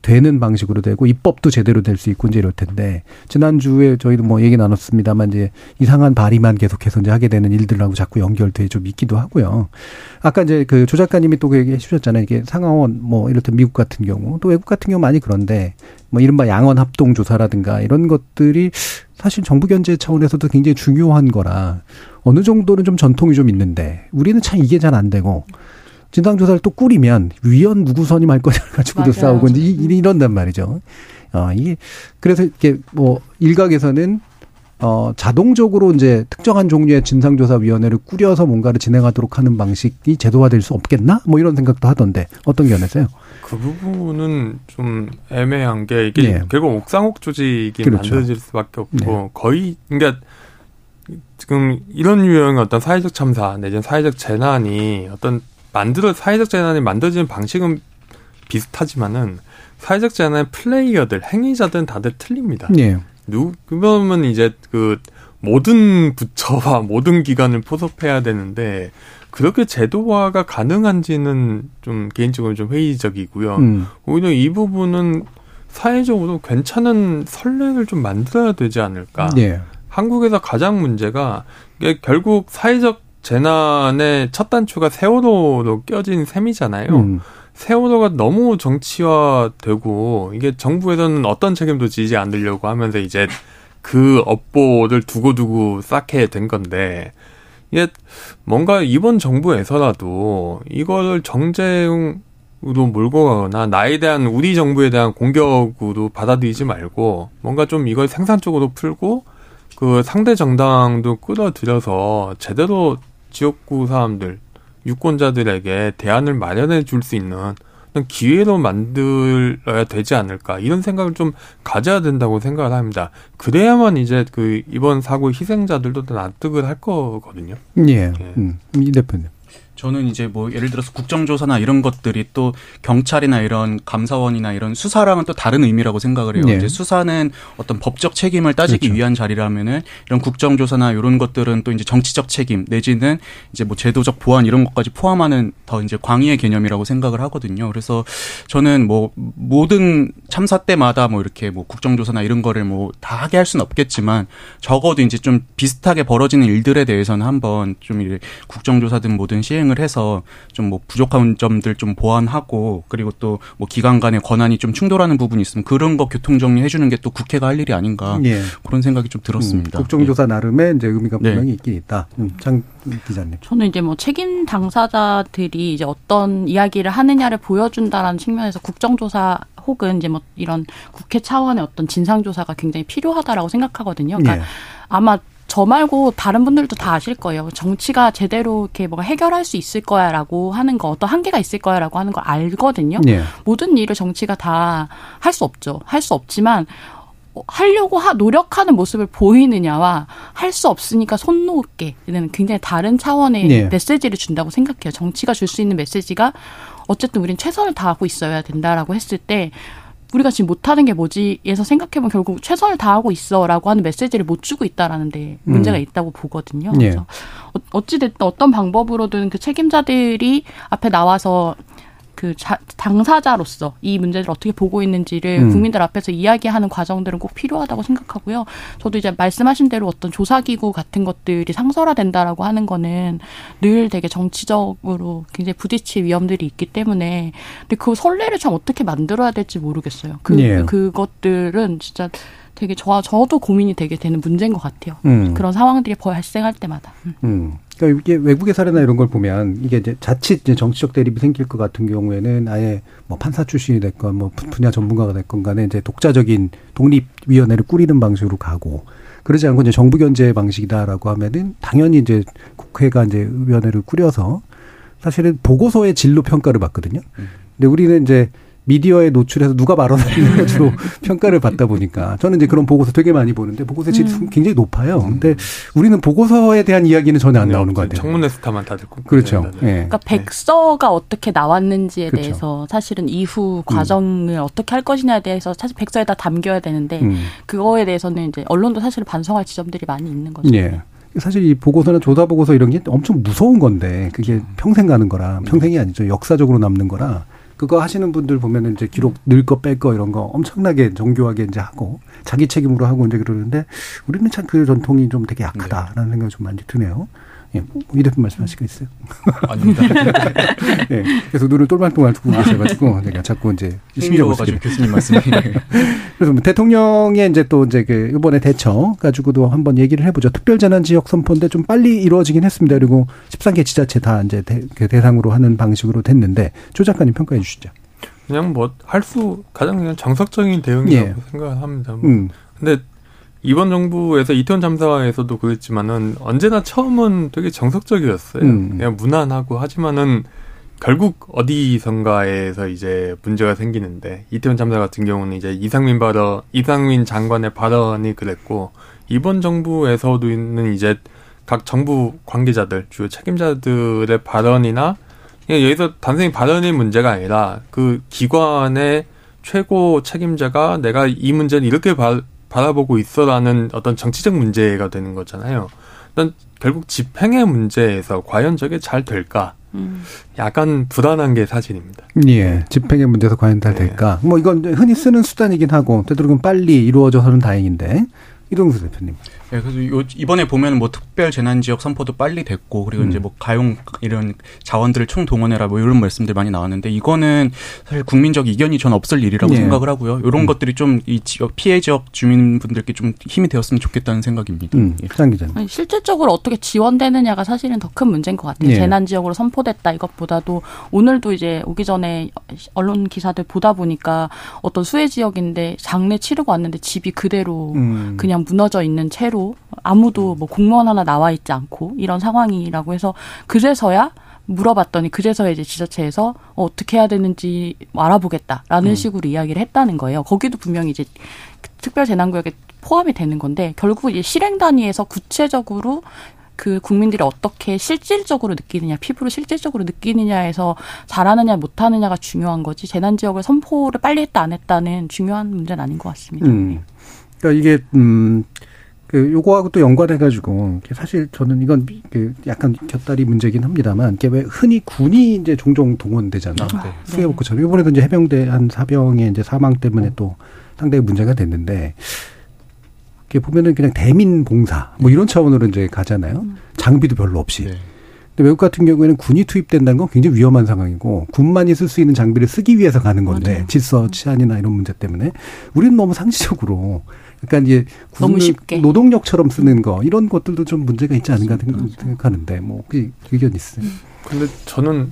되는 방식으로 되고 입법도 제대로 될 수 있고 이제 이럴 텐데 지난주에 저희도 뭐 얘기 나눴습니다만 이제 이상한 발의만 계속해서 이제 하게 되는 일들하고 자꾸 연결돼 좀 있기도 하고요. 아까 이제 그 조 작가님이 또그 얘기해 주셨잖아요. 이게 상하원 뭐 이렇듯 미국 같은 경우 또 외국 같은 경우 많이 그런데 뭐 이른바 양원 합동 조사라든가 이런 것들이 사실 정부 견제 차원에서도 굉장히 중요한 거라 어느 정도는 좀 전통이 좀 있는데 우리는 참 이게 잘 안 되고 진상조사를 또 꾸리면 위원 누구 선임할 거냐를 가지고도 맞아요. 싸우고 이제 이런단 말이죠. 어, 이게 그래서 이렇게 뭐 일각에서는 어, 자동적으로 이제 특정한 종류의 진상조사위원회를 꾸려서 뭔가를 진행하도록 하는 방식이 제도화될 수 없겠나? 뭐 이런 생각도 하던데 어떤 견해세요? 그 부분은 좀 애매한 게 이게 네. 결국 옥상옥 조직이 그렇죠. 만들어질 수밖에 없고 네. 거의 그러니까 지금 이런 유형의 어떤 사회적 참사 내지는 사회적 재난이 어떤 만들어 사회적 재난이 만들어지는 방식은 비슷하지만은 사회적 재난의 플레이어들 행위자들은 다들 틀립니다. 네. 누 그러면 이제 그 모든 부처와 모든 기관을 포섭해야 되는데 그렇게 제도화가 가능한지는 좀 개인적으로 좀 회의적이고요. 음. 오히려 이 부분은 사회적으로 괜찮은 선례를 좀 만들어야 되지 않을까. 네. 한국에서 가장 문제가 결국 사회적 재난의 첫 단추가 세월호로 껴진 셈이잖아요. 음. 세월호가 너무 정치화되고 이게 정부에서는 어떤 책임도 지지 않으려고 하면서 이제 그 업보를 두고두고 쌓게 된 건데 이게 뭔가 이번 정부에서라도 이거를 정쟁 으로 몰고 가거나 나에 대한 우리 정부에 대한 공격으로 받아들이지 말고 뭔가 좀 이걸 생산적으로 풀고 그 상대 정당도 끌어들여서 제대로 지역구 사람들, 유권자들에게 대안을 마련해 줄 수 있는 기회로 만들어야 되지 않을까 이런 생각을 좀 가져야 된다고 생각을 합니다. 그래야만 이제 그 이번 사고 희생자들도 납득을 할 거거든요. 예. 예. 음, 이 대표님. 저는 이제 뭐 예를 들어서 국정조사나 이런 것들이 또 경찰이나 이런 감사원이나 이런 수사랑은 또 다른 의미라고 생각을 해요. 네. 이제 수사는 어떤 법적 책임을 따지기 그렇죠. 위한 자리라면은 이런 국정조사나 이런 것들은 또 이제 정치적 책임 내지는 이제 뭐 제도적 보완 이런 것까지 포함하는 더 이제 광의의 개념이라고 생각을 하거든요. 그래서 저는 뭐 모든 참사 때마다 뭐 이렇게 뭐 국정조사나 이런 거를 뭐 다 하게 할 수는 없겠지만 적어도 이제 좀 비슷하게 벌어지는 일들에 대해서는 한번 좀 국정조사든 뭐든 시행 시행을 해서 좀 뭐 부족한 점들 좀 보완하고 그리고 또 뭐 기관 간의 권한이 좀 충돌하는 부분이 있으면 그런 거 교통 정리해 주는 게 또 국회가 할 일이 아닌가 예. 그런 생각이 좀 들었습니다. 음, 국정조사 예. 나름의 이제 의미가 네. 분명히 네. 있긴 있다. 음, 장 기자님. 저는 이제 뭐 책임 당사자들이 이제 어떤 이야기를 하느냐를 보여준다라는 측면에서 국정조사 혹은 이제 뭐 이런 국회 차원의 어떤 진상조사가 굉장히 필요하다라고 생각하거든요. 그러니까 예. 아마 저 말고 다른 분들도 다 아실 거예요. 정치가 제대로 이렇게 뭐가 해결할 수 있을 거야라고 하는 거 어떤 한계가 있을 거야라고 하는 걸 알거든요. 네. 모든 일을 정치가 다 할 수 없죠. 할 수 없지만 하려고 하, 노력하는 모습을 보이느냐와 할 수 없으니까 손 놓을게는 굉장히 다른 차원의 네. 메시지를 준다고 생각해요. 정치가 줄 수 있는 메시지가 어쨌든 우리는 최선을 다하고 있어야 된다라고 했을 때 우리가 지금 못하는 게 뭐지에서 생각해보면 결국 최선을 다하고 있어라고 하는 메시지를 못 주고 있다라는 데 문제가 음. 있다고 보거든요. 예. 그래서 어, 어찌됐든 어떤 방법으로든 그 책임자들이 앞에 나와서 그 자, 당사자로서 이 문제를 어떻게 보고 있는지를 음. 국민들 앞에서 이야기하는 과정들은 꼭 필요하다고 생각하고요. 저도 이제 말씀하신 대로 어떤 조사기구 같은 것들이 상설화된다라고 하는 거는 늘 되게 정치적으로 굉장히 부딪힐 위험들이 있기 때문에 근데 그 선례를 참 어떻게 만들어야 될지 모르겠어요. 그 예. 그것들은 진짜 되게 저 저도 고민이 되게 되는 문제인 것 같아요. 음. 그런 상황들이 발생할 때마다. 음. 음. 그러니까 이게 외국의 사례나 이런 걸 보면 이게 이제 자칫 이제 정치적 대립이 생길 것 같은 경우에는 아예 뭐 판사 출신이 됐건 뭐 분야 전문가가 됐건 간에 이제 독자적인 독립위원회를 꾸리는 방식으로 가고 그러지 않고 이제 정부 견제 방식이다라고 하면은 당연히 이제 국회가 이제 위원회를 꾸려서 사실은 보고서의 질로 평가를 받거든요. 음. 근데 우리는 이제 미디어에 노출해서 누가 발언하는지로 평가를 받다 보니까 저는 이제 그런 보고서 되게 많이 보는데 보고서 질이 음. 굉장히 높아요. 근데 우리는 보고서에 대한 이야기는 전혀 안 나오는 것 같아요. 청문회 스타만 다 듣고. 그렇죠. 예. 그러니까 백서가 어떻게 나왔는지에 그렇죠. 대해서 사실은 이후 음. 과정을 음. 어떻게 할 것이냐에 대해서 사실 백서에다 담겨야 되는데 음. 그거에 대해서는 이제 언론도 사실 반성할 지점들이 많이 있는 거죠. 예. 사실 이 보고서나 조사 보고서 이런 게 엄청 무서운 건데 그게 그렇죠. 평생 가는 거라 평생이 아니죠 역사적으로 남는 거라 그거 하시는 분들 보면은 이제 기록 늘 거 뺄 거 이런 거 엄청나게 정교하게 이제 하고 자기 책임으로 하고 이제 그러는데 우리는 참 그 전통이 좀 되게 약하다라는 네. 생각이 좀 많이 드네요. 예, 뭐이 대표 말씀하실 거 있어요? 아닙니다. 예, 그래서 눈을 똘말똘말 두고 계셔가지고 제가 자꾸 이제 신기로워가지고 교수님 말씀이. 그래서 뭐 대통령의 이제 또 이제 그 이번에 대처 가지고도 한번 얘기를 해보죠. 특별재난 지역 선포인데 좀 빨리 이루어지긴 했습니다. 그리고 13개 지자체 다 이제 대, 그 대상으로 하는 방식으로 됐는데 조 작가님 평가해 주시죠. 그냥 뭐 할 수 가장 그냥 정석적인 대응이라고 예. 생각을 합니다. 뭐. 음. 근데 이번 정부에서 이태원 참사에서도 그랬지만은 언제나 처음은 되게 정석적이었어요. 음. 그냥 무난하고 하지만은 결국 어디선가에서 이제 문제가 생기는데 이태원 참사 같은 경우는 이제 이상민 발언, 이상민 장관의 발언이 그랬고 이번 정부에서도는 이제 각 정부 관계자들 주요 책임자들의 발언이나 그냥 여기서 단순히 발언의 문제가 아니라 그 기관의 최고 책임자가 내가 이 문제는 이렇게 발, 바라보고 있어라는 어떤 정치적 문제가 되는 거잖아요. 일단 결국 집행의 문제에서 과연 저게 잘 될까? 음. 약간 불안한 게 사실입니다. 예. 집행의 문제에서 과연 잘 네. 될까? 네. 뭐 이건 흔히 쓰는 수단이긴 하고 되도록이면 빨리 이루어져서는 다행인데 이동수 대표님. 네, 그래서 요, 이번에 보면 뭐 특별 재난 지역 선포도 빨리 됐고 그리고 음. 이제 뭐 가용 이런 자원들을 총 동원해라 뭐 이런 말씀들 많이 나왔는데 이거는 사실 국민적 이견이 전 없을 일이라고 네. 생각을 하고요. 이런 음. 것들이 좀 이 지역 피해 지역 주민분들께 좀 힘이 되었으면 좋겠다는 생각입니다. 음. 예. 기자 실질적으로 어떻게 지원되느냐가 사실은 더 큰 문제인 것 같아요. 네. 재난 지역으로 선포됐다 이것보다도 오늘도 이제 오기 전에 언론 기사들 보다 보니까 어떤 수해 지역인데 장례 치르고 왔는데 집이 그대로 음. 그냥 무너져 있는 채로 아무도 뭐 공무원 하나 나와 있지 않고 이런 상황이라고 해서 그제서야 물어봤더니 그제서야 이제 지자체에서 어, 어떻게 해야 되는지 알아보겠다라는 음. 식으로 이야기를 했다는 거예요. 거기도 분명히 이제 특별 재난구역에 포함이 되는 건데 결국 이제 실행 단위에서 구체적으로 그 국민들이 어떻게 실질적으로 느끼느냐, 피부로 실질적으로 느끼느냐에서 잘하느냐 못하느냐가 중요한 거지 재난 지역을 선포를 빨리 했다 안 했다는 중요한 문제는 아닌 것 같습니다. 음. 그러니까 이게 음 그 요거하고 또 연관해 가지고 사실 저는 이건 그 약간 곁다리 문제긴 합니다만 이게 왜 흔히 군이 이제 종종 동원되잖아요. 아, 네. 수해복구처럼 이번에도 이제 해병대 한 사병의 이제 사망 때문에 또 상당히 문제가 됐는데 이렇게 보면은 그냥 대민 봉사 뭐 이런 차원으로 이제 가잖아요. 음. 장비도 별로 없이. 네. 근데 외국 같은 경우에는 군이 투입된다는 건 굉장히 위험한 상황이고 군만이 쓸 수 있는 장비를 쓰기 위해서 가는 건데 맞아요. 질서 치안이나 이런 문제 때문에 우리는 너무 상시적으로 그러니까 이제 너무 쉽게 노동력처럼 쓰는 거 이런 것들도 좀 문제가 있지 않은가 생각하는데 뭐 의견 있어요. 음. 근데 저는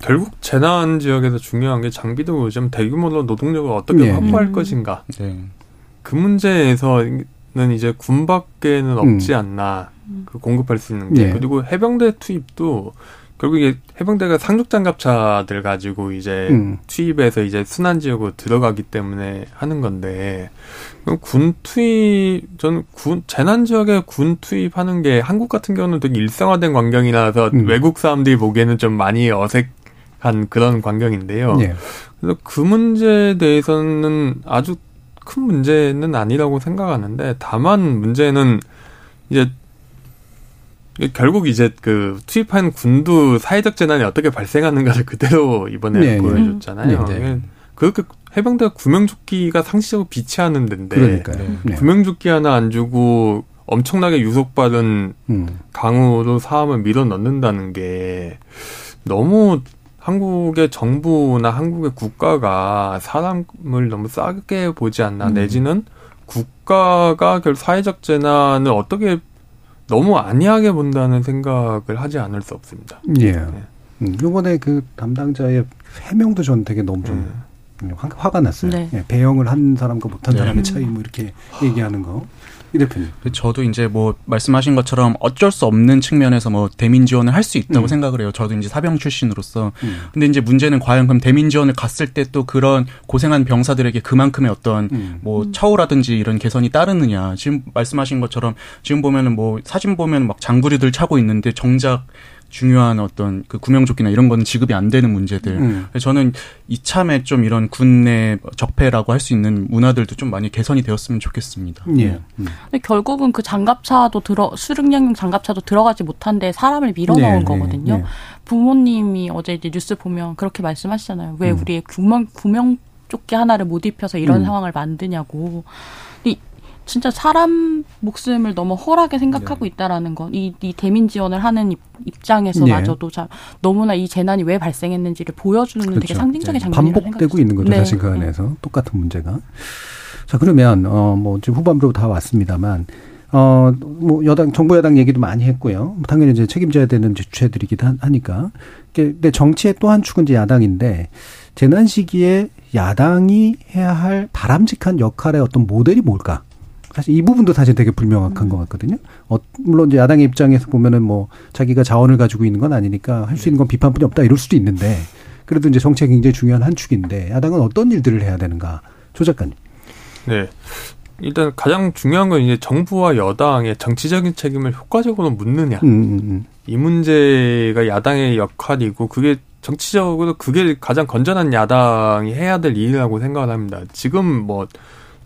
결국 재난 지역에서 중요한 게 장비도 요즘 대규모로 노동력을 어떻게 네. 확보할 음. 것인가. 네. 그 문제에서 이제 군 밖에는 없지 음. 않나 그 공급할 수 있는 게 네. 그리고 해병대 투입도 결국 이게 해병대가 상륙 장갑차들 가지고 이제 음. 투입해서 이제 순환 지역으로 들어가기 때문에 하는 건데 군 투입 저는 군 재난 지역에 군 투입하는 게 한국 같은 경우는 되게 일상화된 광경이라서 음. 외국 사람들이 보기에는 좀 많이 어색한 그런 광경인데요. 네. 그래서 그 문제에 대해서는 아주 큰 문제는 아니라고 생각하는데 다만 문제는 이제 결국 이제 그 투입한 군도 사회적 재난이 어떻게 발생하는가를 그대로 이번에 네, 네. 보여줬잖아요. 네, 네. 그렇게 해병대가 구명조끼가 상시적으로 비치하는 데인데 그러니까요. 네. 구명조끼 하나 안 주고 엄청나게 유속받은 음. 강으로 사람을 밀어 넣는다는 게 너무 한국의 정부나 한국의 국가가 사람을 너무 싸게 보지 않나 음. 내지는 국가가 결 사회적 재난을 어떻게 너무 안이하게 본다는 생각을 하지 않을 수 없습니다. 예. 네. 음, 이번에 그 담당자의 해명도 전 되게 너무 좀 음. 화, 가 났어요. 네. 예, 배영을 한 사람과 못한 네. 사람의 차이 뭐 이렇게 얘기하는 거. 이 대표님. 저도 이제 뭐 말씀하신 것처럼 어쩔 수 없는 측면에서 뭐 대민 지원을 할 수 있다고 음. 생각을 해요. 저도 이제 사병 출신으로서. 음. 근데 이제 문제는 과연 그럼 대민 지원을 갔을 때 또 그런 고생한 병사들에게 그만큼의 어떤 음. 뭐 처우라든지 이런 개선이 따르느냐. 지금 말씀하신 것처럼 지금 보면은 뭐 사진 보면 막 장구리들 차고 있는데 정작 중요한 어떤 그 구명조끼나 이런 거는 지급이 안 되는 문제들. 음. 저는 이참에 좀 이런 군내 적폐라고 할 수 있는 문화들도 좀 많이 개선이 되었으면 좋겠습니다. 예. 음. 근데 결국은 그 장갑차도 들어 수륙량용 장갑차도 들어가지 못한데 사람을 밀어넣은 네, 네, 거거든요. 네. 부모님이 어제 이제 뉴스 보면 그렇게 말씀하시잖아요. 왜 음. 우리의 구명 구명 조끼 하나를 못 입혀서 이런 음. 상황을 만드냐고. 진짜 사람 목숨을 너무 헐하게 생각하고 네. 있다라는 건 이 이 대민 지원을 하는 입장에서마저도 네. 자, 너무나 이 재난이 왜 발생했는지를 보여주는 그렇죠. 되게 상징적인 네. 장면이라고 반복되고 있는 거죠 네. 사실 그 안에서 네. 똑같은 문제가. 자 그러면 어뭐 지금 후반부로 다 왔습니다만 어, 뭐, 여당, 정부 여당 얘기도 많이 했고요. 당연히 이제 책임져야 되는 주체들이기도 하니까. 근데 정치의 또 한 축은 이제 야당인데, 재난 시기에 야당이 해야 할 바람직한 역할의 어떤 모델이 뭘까? 사실 이 부분도 사실 되게 불명확한 음. 것 같거든요. 어, 물론 이제 야당의 입장에서 보면은 뭐 자기가 자원을 가지고 있는 건 아니니까 할 수 있는 건 비판뿐이 없다 이럴 수도 있는데 그래도 이제 정책이 굉장히 중요한 한 축인데 야당은 어떤 일들을 해야 되는가 조 작가님. 네. 일단 가장 중요한 건 이제 정부와 여당의 정치적인 책임을 효과적으로 묻느냐. 음, 음, 음. 이 문제가 야당의 역할이고 그게 정치적으로 그게 가장 건전한 야당이 해야 될 일이라고 생각을 합니다. 지금 뭐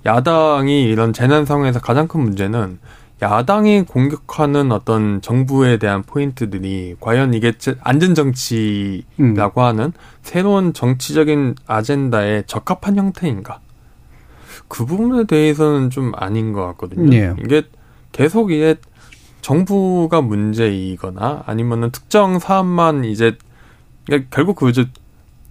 야당이 이런 재난 상황에서 가장 큰 문제는 야당이 공격하는 어떤 정부에 대한 포인트들이 과연 이게 안전 정치라고 음. 하는 새로운 정치적인 아젠다에 적합한 형태인가? 그 부분에 대해서는 좀 아닌 것 같거든요. 네. 이게 계속 이게 정부가 문제이거나 아니면은 특정 사안만 이제 그러니까 결국 그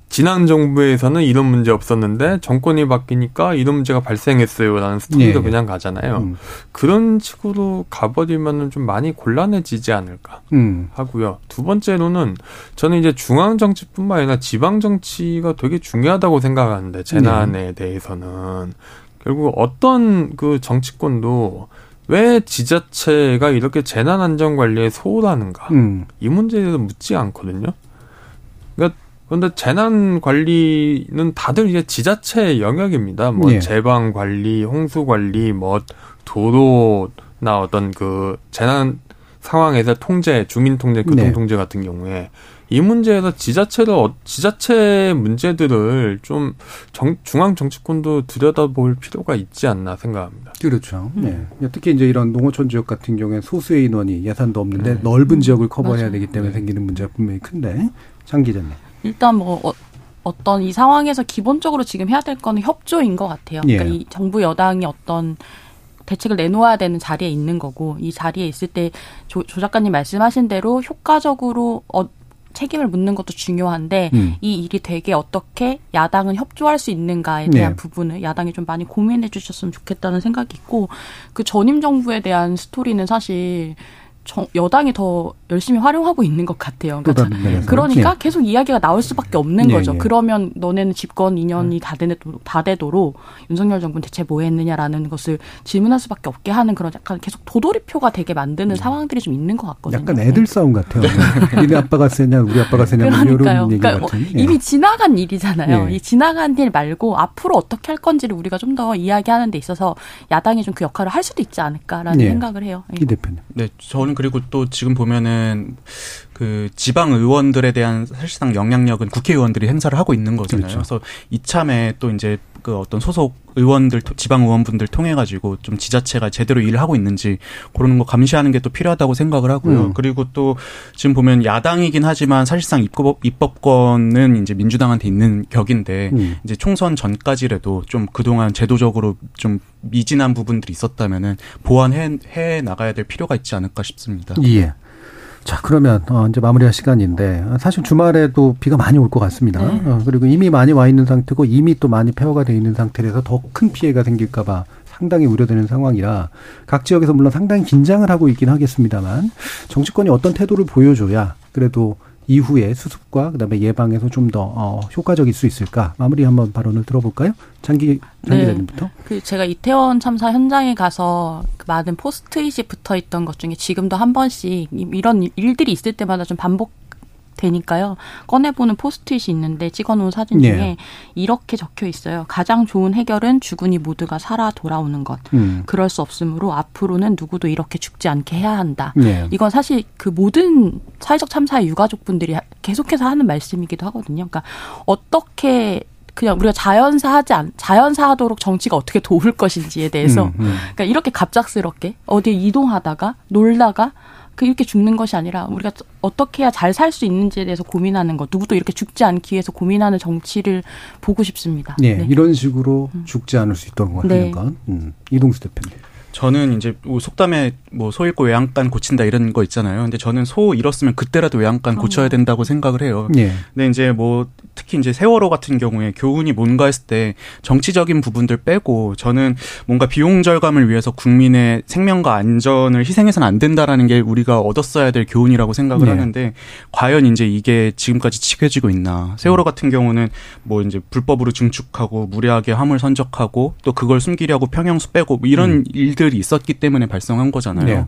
지난 정부에서는 이런 문제 없었는데 정권이 바뀌니까 이런 문제가 발생했어요라는 스토리가 네. 그냥 가잖아요. 음. 그런 식으로 가버리면은 좀 많이 곤란해지지 않을까 음. 하고요. 두 번째로는 저는 이제 중앙 정치뿐만 아니라 지방 정치가 되게 중요하다고 생각하는데 재난에 네. 대해서는 결국 어떤 그 정치권도 왜 지자체가 이렇게 재난 안전 관리에 소홀하는가 음. 이 문제에 대해서 묻지 않거든요. 그런데 재난 관리는 다들 이제 지자체 영역입니다. 뭐 예. 재방 관리, 홍수 관리, 뭐 도로나 어떤 그 재난 상황에서 통제, 주민 통제, 교통 네. 통제 같은 경우에 이 문제에서 지자체를 어, 지자체 문제들을 좀 정, 중앙 정치권도 들여다볼 필요가 있지 않나 생각합니다. 그렇죠. 음. 네. 특히 이제 이런 농어촌 지역 같은 경우에 소수의 인원이 예산도 없는데 네. 넓은 지역을 커버해야 맞아요. 되기 때문에 네. 생기는 문제가 분명히 큰데 장 기자님. 일단 뭐 어, 어떤 이 상황에서 기본적으로 지금 해야 될 거는 협조인 것 같아요. 그러니까 예. 이 정부 여당이 어떤 대책을 내놓아야 되는 자리에 있는 거고 이 자리에 있을 때 조, 조 작가님 말씀하신 대로 효과적으로 어, 책임을 묻는 것도 중요한데 음. 이 일이 되게 어떻게 야당은 협조할 수 있는가에 대한 네. 부분을 야당이 좀 많이 고민해 주셨으면 좋겠다는 생각이 있고 그 전임 정부에 대한 스토리는 사실 정, 여당이 더 열심히 활용하고 있는 것 같아요. 그러니까, 그러니까 네. 계속 이야기가 나올 수밖에 없는 네, 거죠. 네. 그러면 너네는 집권 2년이 다, 되도록, 다 되도록 윤석열 정부는 대체 뭐 했느냐라는 것을 질문할 수밖에 없게 하는 그런 약간 계속 도돌이표가 되게 만드는 네. 상황들이 좀 있는 것 같거든요. 약간 애들 싸움 같아요. 니네 아빠가 세냐, 우리 아빠가 세냐, 뭐 이런 얘기 그러니까 뭐 이미 지나간 일이잖아요. 이 지나간 일 말고 앞으로 어떻게 할 건지를 우리가 좀 더 이야기하는 데 있어서 야당이 좀 그 역할을 할 수도 있지 않을까라는 생각을 해요. 이 대표님. 네, 저는 그리고 또 지금 보면은 그 지방 의원들에 대한 사실상 영향력은 국회의원들이 행사를 하고 있는 거잖아요. 그렇죠. 그래서 이참에 또 이제 그 어떤 소속 의원들 지방 의원분들 통해 가지고 좀 지자체가 제대로 일을 하고 있는지 그런 거 감시하는 게 또 필요하다고 생각을 하고요. 음. 그리고 또 지금 보면 야당이긴 하지만 사실상 입법 입법권은 이제 민주당한테 있는 격인데 음. 이제 총선 전까지라도 좀 그동안 제도적으로 좀 미진한 부분들이 있었다면은 보완해 해 나가야 될 필요가 있지 않을까 싶습니다. 예. 자, 그러면 어 이제 마무리할 시간인데 사실 주말에도 비가 많이 올 것 같습니다. 네. 어, 그리고 이미 많이 와 있는 상태고 이미 또 많이 폐허가 돼 있는 상태라서 더 큰 피해가 생길까 봐 상당히 우려되는 상황이라 각 지역에서 물론 상당히 긴장을 하고 있긴 하겠습니다만 정치권이 어떤 태도를 보여줘야 그래도 이후에 수습과 그다음에 예방에서 좀 더 어, 효과적일 수 있을까 마무리 한번 발언을 들어볼까요? 장기 장기자님부터. 네. 그 제가 이태원 참사 현장에 가서 그 많은 포스트잇이 붙어 있던 것 중에 지금도 한 번씩 이런 일들이 있을 때마다 좀 반복 되니까요. 꺼내보는 포스트잇이 있는데 찍어놓은 사진 중에 네. 이렇게 적혀 있어요. 가장 좋은 해결은 죽으니 모두가 살아 돌아오는 것. 음. 그럴 수 없으므로 앞으로는 누구도 이렇게 죽지 않게 해야 한다. 네. 이건 사실 그 모든 사회적 참사의 유가족분들이 계속해서 하는 말씀이기도 하거든요. 그러니까 어떻게 그냥 우리가 자연사 하지 않, 자연사 하도록 정치가 어떻게 도울 것인지에 대해서, 음, 음. 그러니까 이렇게 갑작스럽게 어디에 이동하다가 놀다가 그 이렇게 죽는 것이 아니라 우리가 어떻게 해야 잘 살 수 있는지에 대해서 고민하는 것, 누구도 이렇게 죽지 않기 위해서 고민하는 정치를 보고 싶습니다. 네, 네. 이런 식으로 음. 죽지 않을 수 있도록 하는 네. 것. 음. 이동수 대표님. 저는 이제 뭐 속담에 뭐 소 잃고 외양간 고친다 이런 거 있잖아요. 근데 저는 소 잃었으면 그때라도 외양간 고쳐야 된다고 생각을 해요. 예. 근데 이제 뭐 특히 이제 세월호 같은 경우에 교훈이 뭔가 했을 때 정치적인 부분들 빼고 저는 뭔가 비용 절감을 위해서 국민의 생명과 안전을 희생해서는 안 된다라는 게 우리가 얻었어야 될 교훈이라고 생각을 예. 하는데 과연 이제 이게 지금까지 지켜지고 있나. 세월호 같은 경우는 뭐 이제 불법으로 증축하고 무례하게 화물 선적하고 또 그걸 숨기려고 평형수 빼고 뭐 이런 음. 일들 일들이 있었기 때문에 발생한 거잖아요. 네.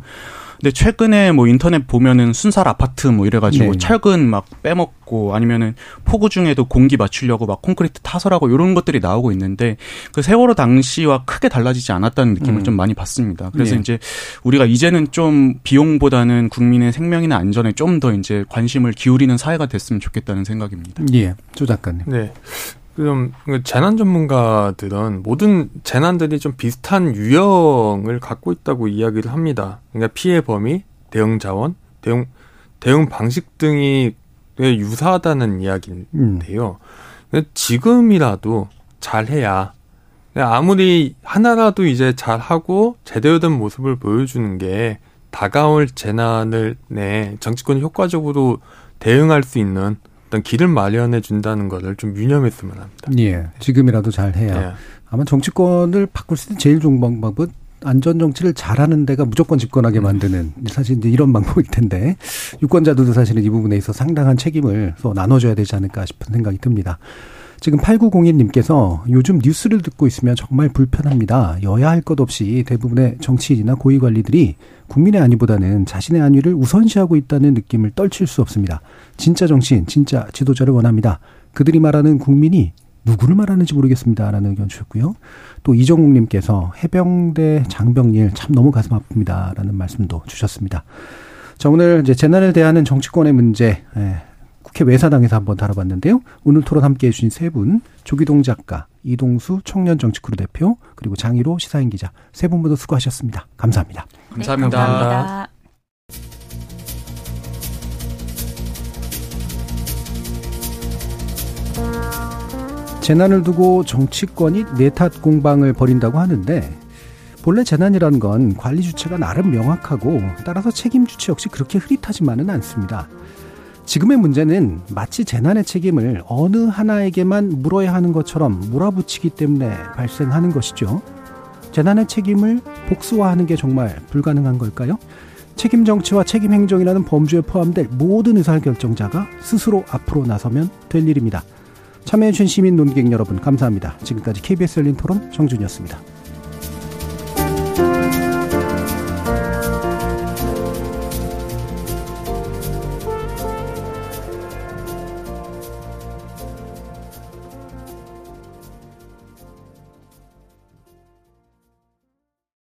근데 최근에 뭐 인터넷 보면은 순살 아파트 뭐 이래가지고 네. 철근 막 빼먹고 아니면은 폭우 중에도 공기 맞추려고 막 콘크리트 타설하고 이런 것들이 나오고 있는데 그 세월호 당시와 크게 달라지지 않았다는 느낌을 음. 좀 많이 받습니다. 그래서 네. 이제 우리가 이제는 좀 비용보다는 국민의 생명이나 안전에 좀 더 이제 관심을 기울이는 사회가 됐으면 좋겠다는 생각입니다. 예, 조 작가님. 네. 그럼 그 재난 전문가들은 모든 재난들이 좀 비슷한 유형을 갖고 있다고 이야기를 합니다. 그러니까 피해 범위, 대응 자원, 대응 대응 방식 등이 유사하다는 이야기인데요. 음. 지금이라도 잘해야 아무리 하나라도 이제 잘하고 제대로 된 모습을 보여주는 게 다가올 재난을 내 정치권이 효과적으로 대응할 수 있는 어떤 길을 마련해 준다는 것을 좀 유념했으면 합니다. 예. 지금이라도 잘 해야. 예. 아마 정치권을 바꿀 수 있는 제일 좋은 방법은 안전 정치를 잘하는 데가 무조건 집권하게 만드는 사실 이제 이런 방법일 텐데 유권자들도 사실은 이 부분에 있어 상당한 책임을 또 나눠줘야 되지 않을까 싶은 생각이 듭니다. 지금 8901님께서 요즘 뉴스를 듣고 있으면 정말 불편합니다. 여야 할 것 없이 대부분의 정치인이나 고위 관리들이 국민의 안위보다는 자신의 안위를 우선시하고 있다는 느낌을 떨칠 수 없습니다. 진짜 정치인, 진짜 지도자를 원합니다. 그들이 말하는 국민이 누구를 말하는지 모르겠습니다. 라는 의견 주셨고요. 또 이정국님께서 해병대 장병일 참 너무 가슴 아픕니다. 라는 말씀도 주셨습니다. 자, 오늘 이제 재난을 대하는 정치권의 문제, 예, 국회 외사당에서 한번 다뤄봤는데요. 오늘 토론 함께 해 주신 세 분, 조기동 작가, 이동수 청년정치크루 대표, 그리고 장희로 시사인 기자, 세 분 모두 수고하셨습니다. 감사합니다. 감사합니다. 네, 감사합니다. 재난을 두고 정치권이 내탓 공방을 벌인다고 하는데 본래 재난이라는 건 관리 주체가 나름 명확하고 따라서 책임 주체 역시 그렇게 흐릿하지만은 않습니다. 지금의 문제는 마치 재난의 책임을 어느 하나에게만 물어야 하는 것처럼 몰아붙이기 때문에 발생하는 것이죠. 재난의 책임을 복수화하는 게 정말 불가능한 걸까요? 책임 정치와 책임 행정이라는 범주에 포함될 모든 의사결정자가 스스로 앞으로 나서면 될 일입니다. 참여해주신 시민 논객 여러분 감사합니다. 지금까지 KBS 열린 토론 정준이었습니다.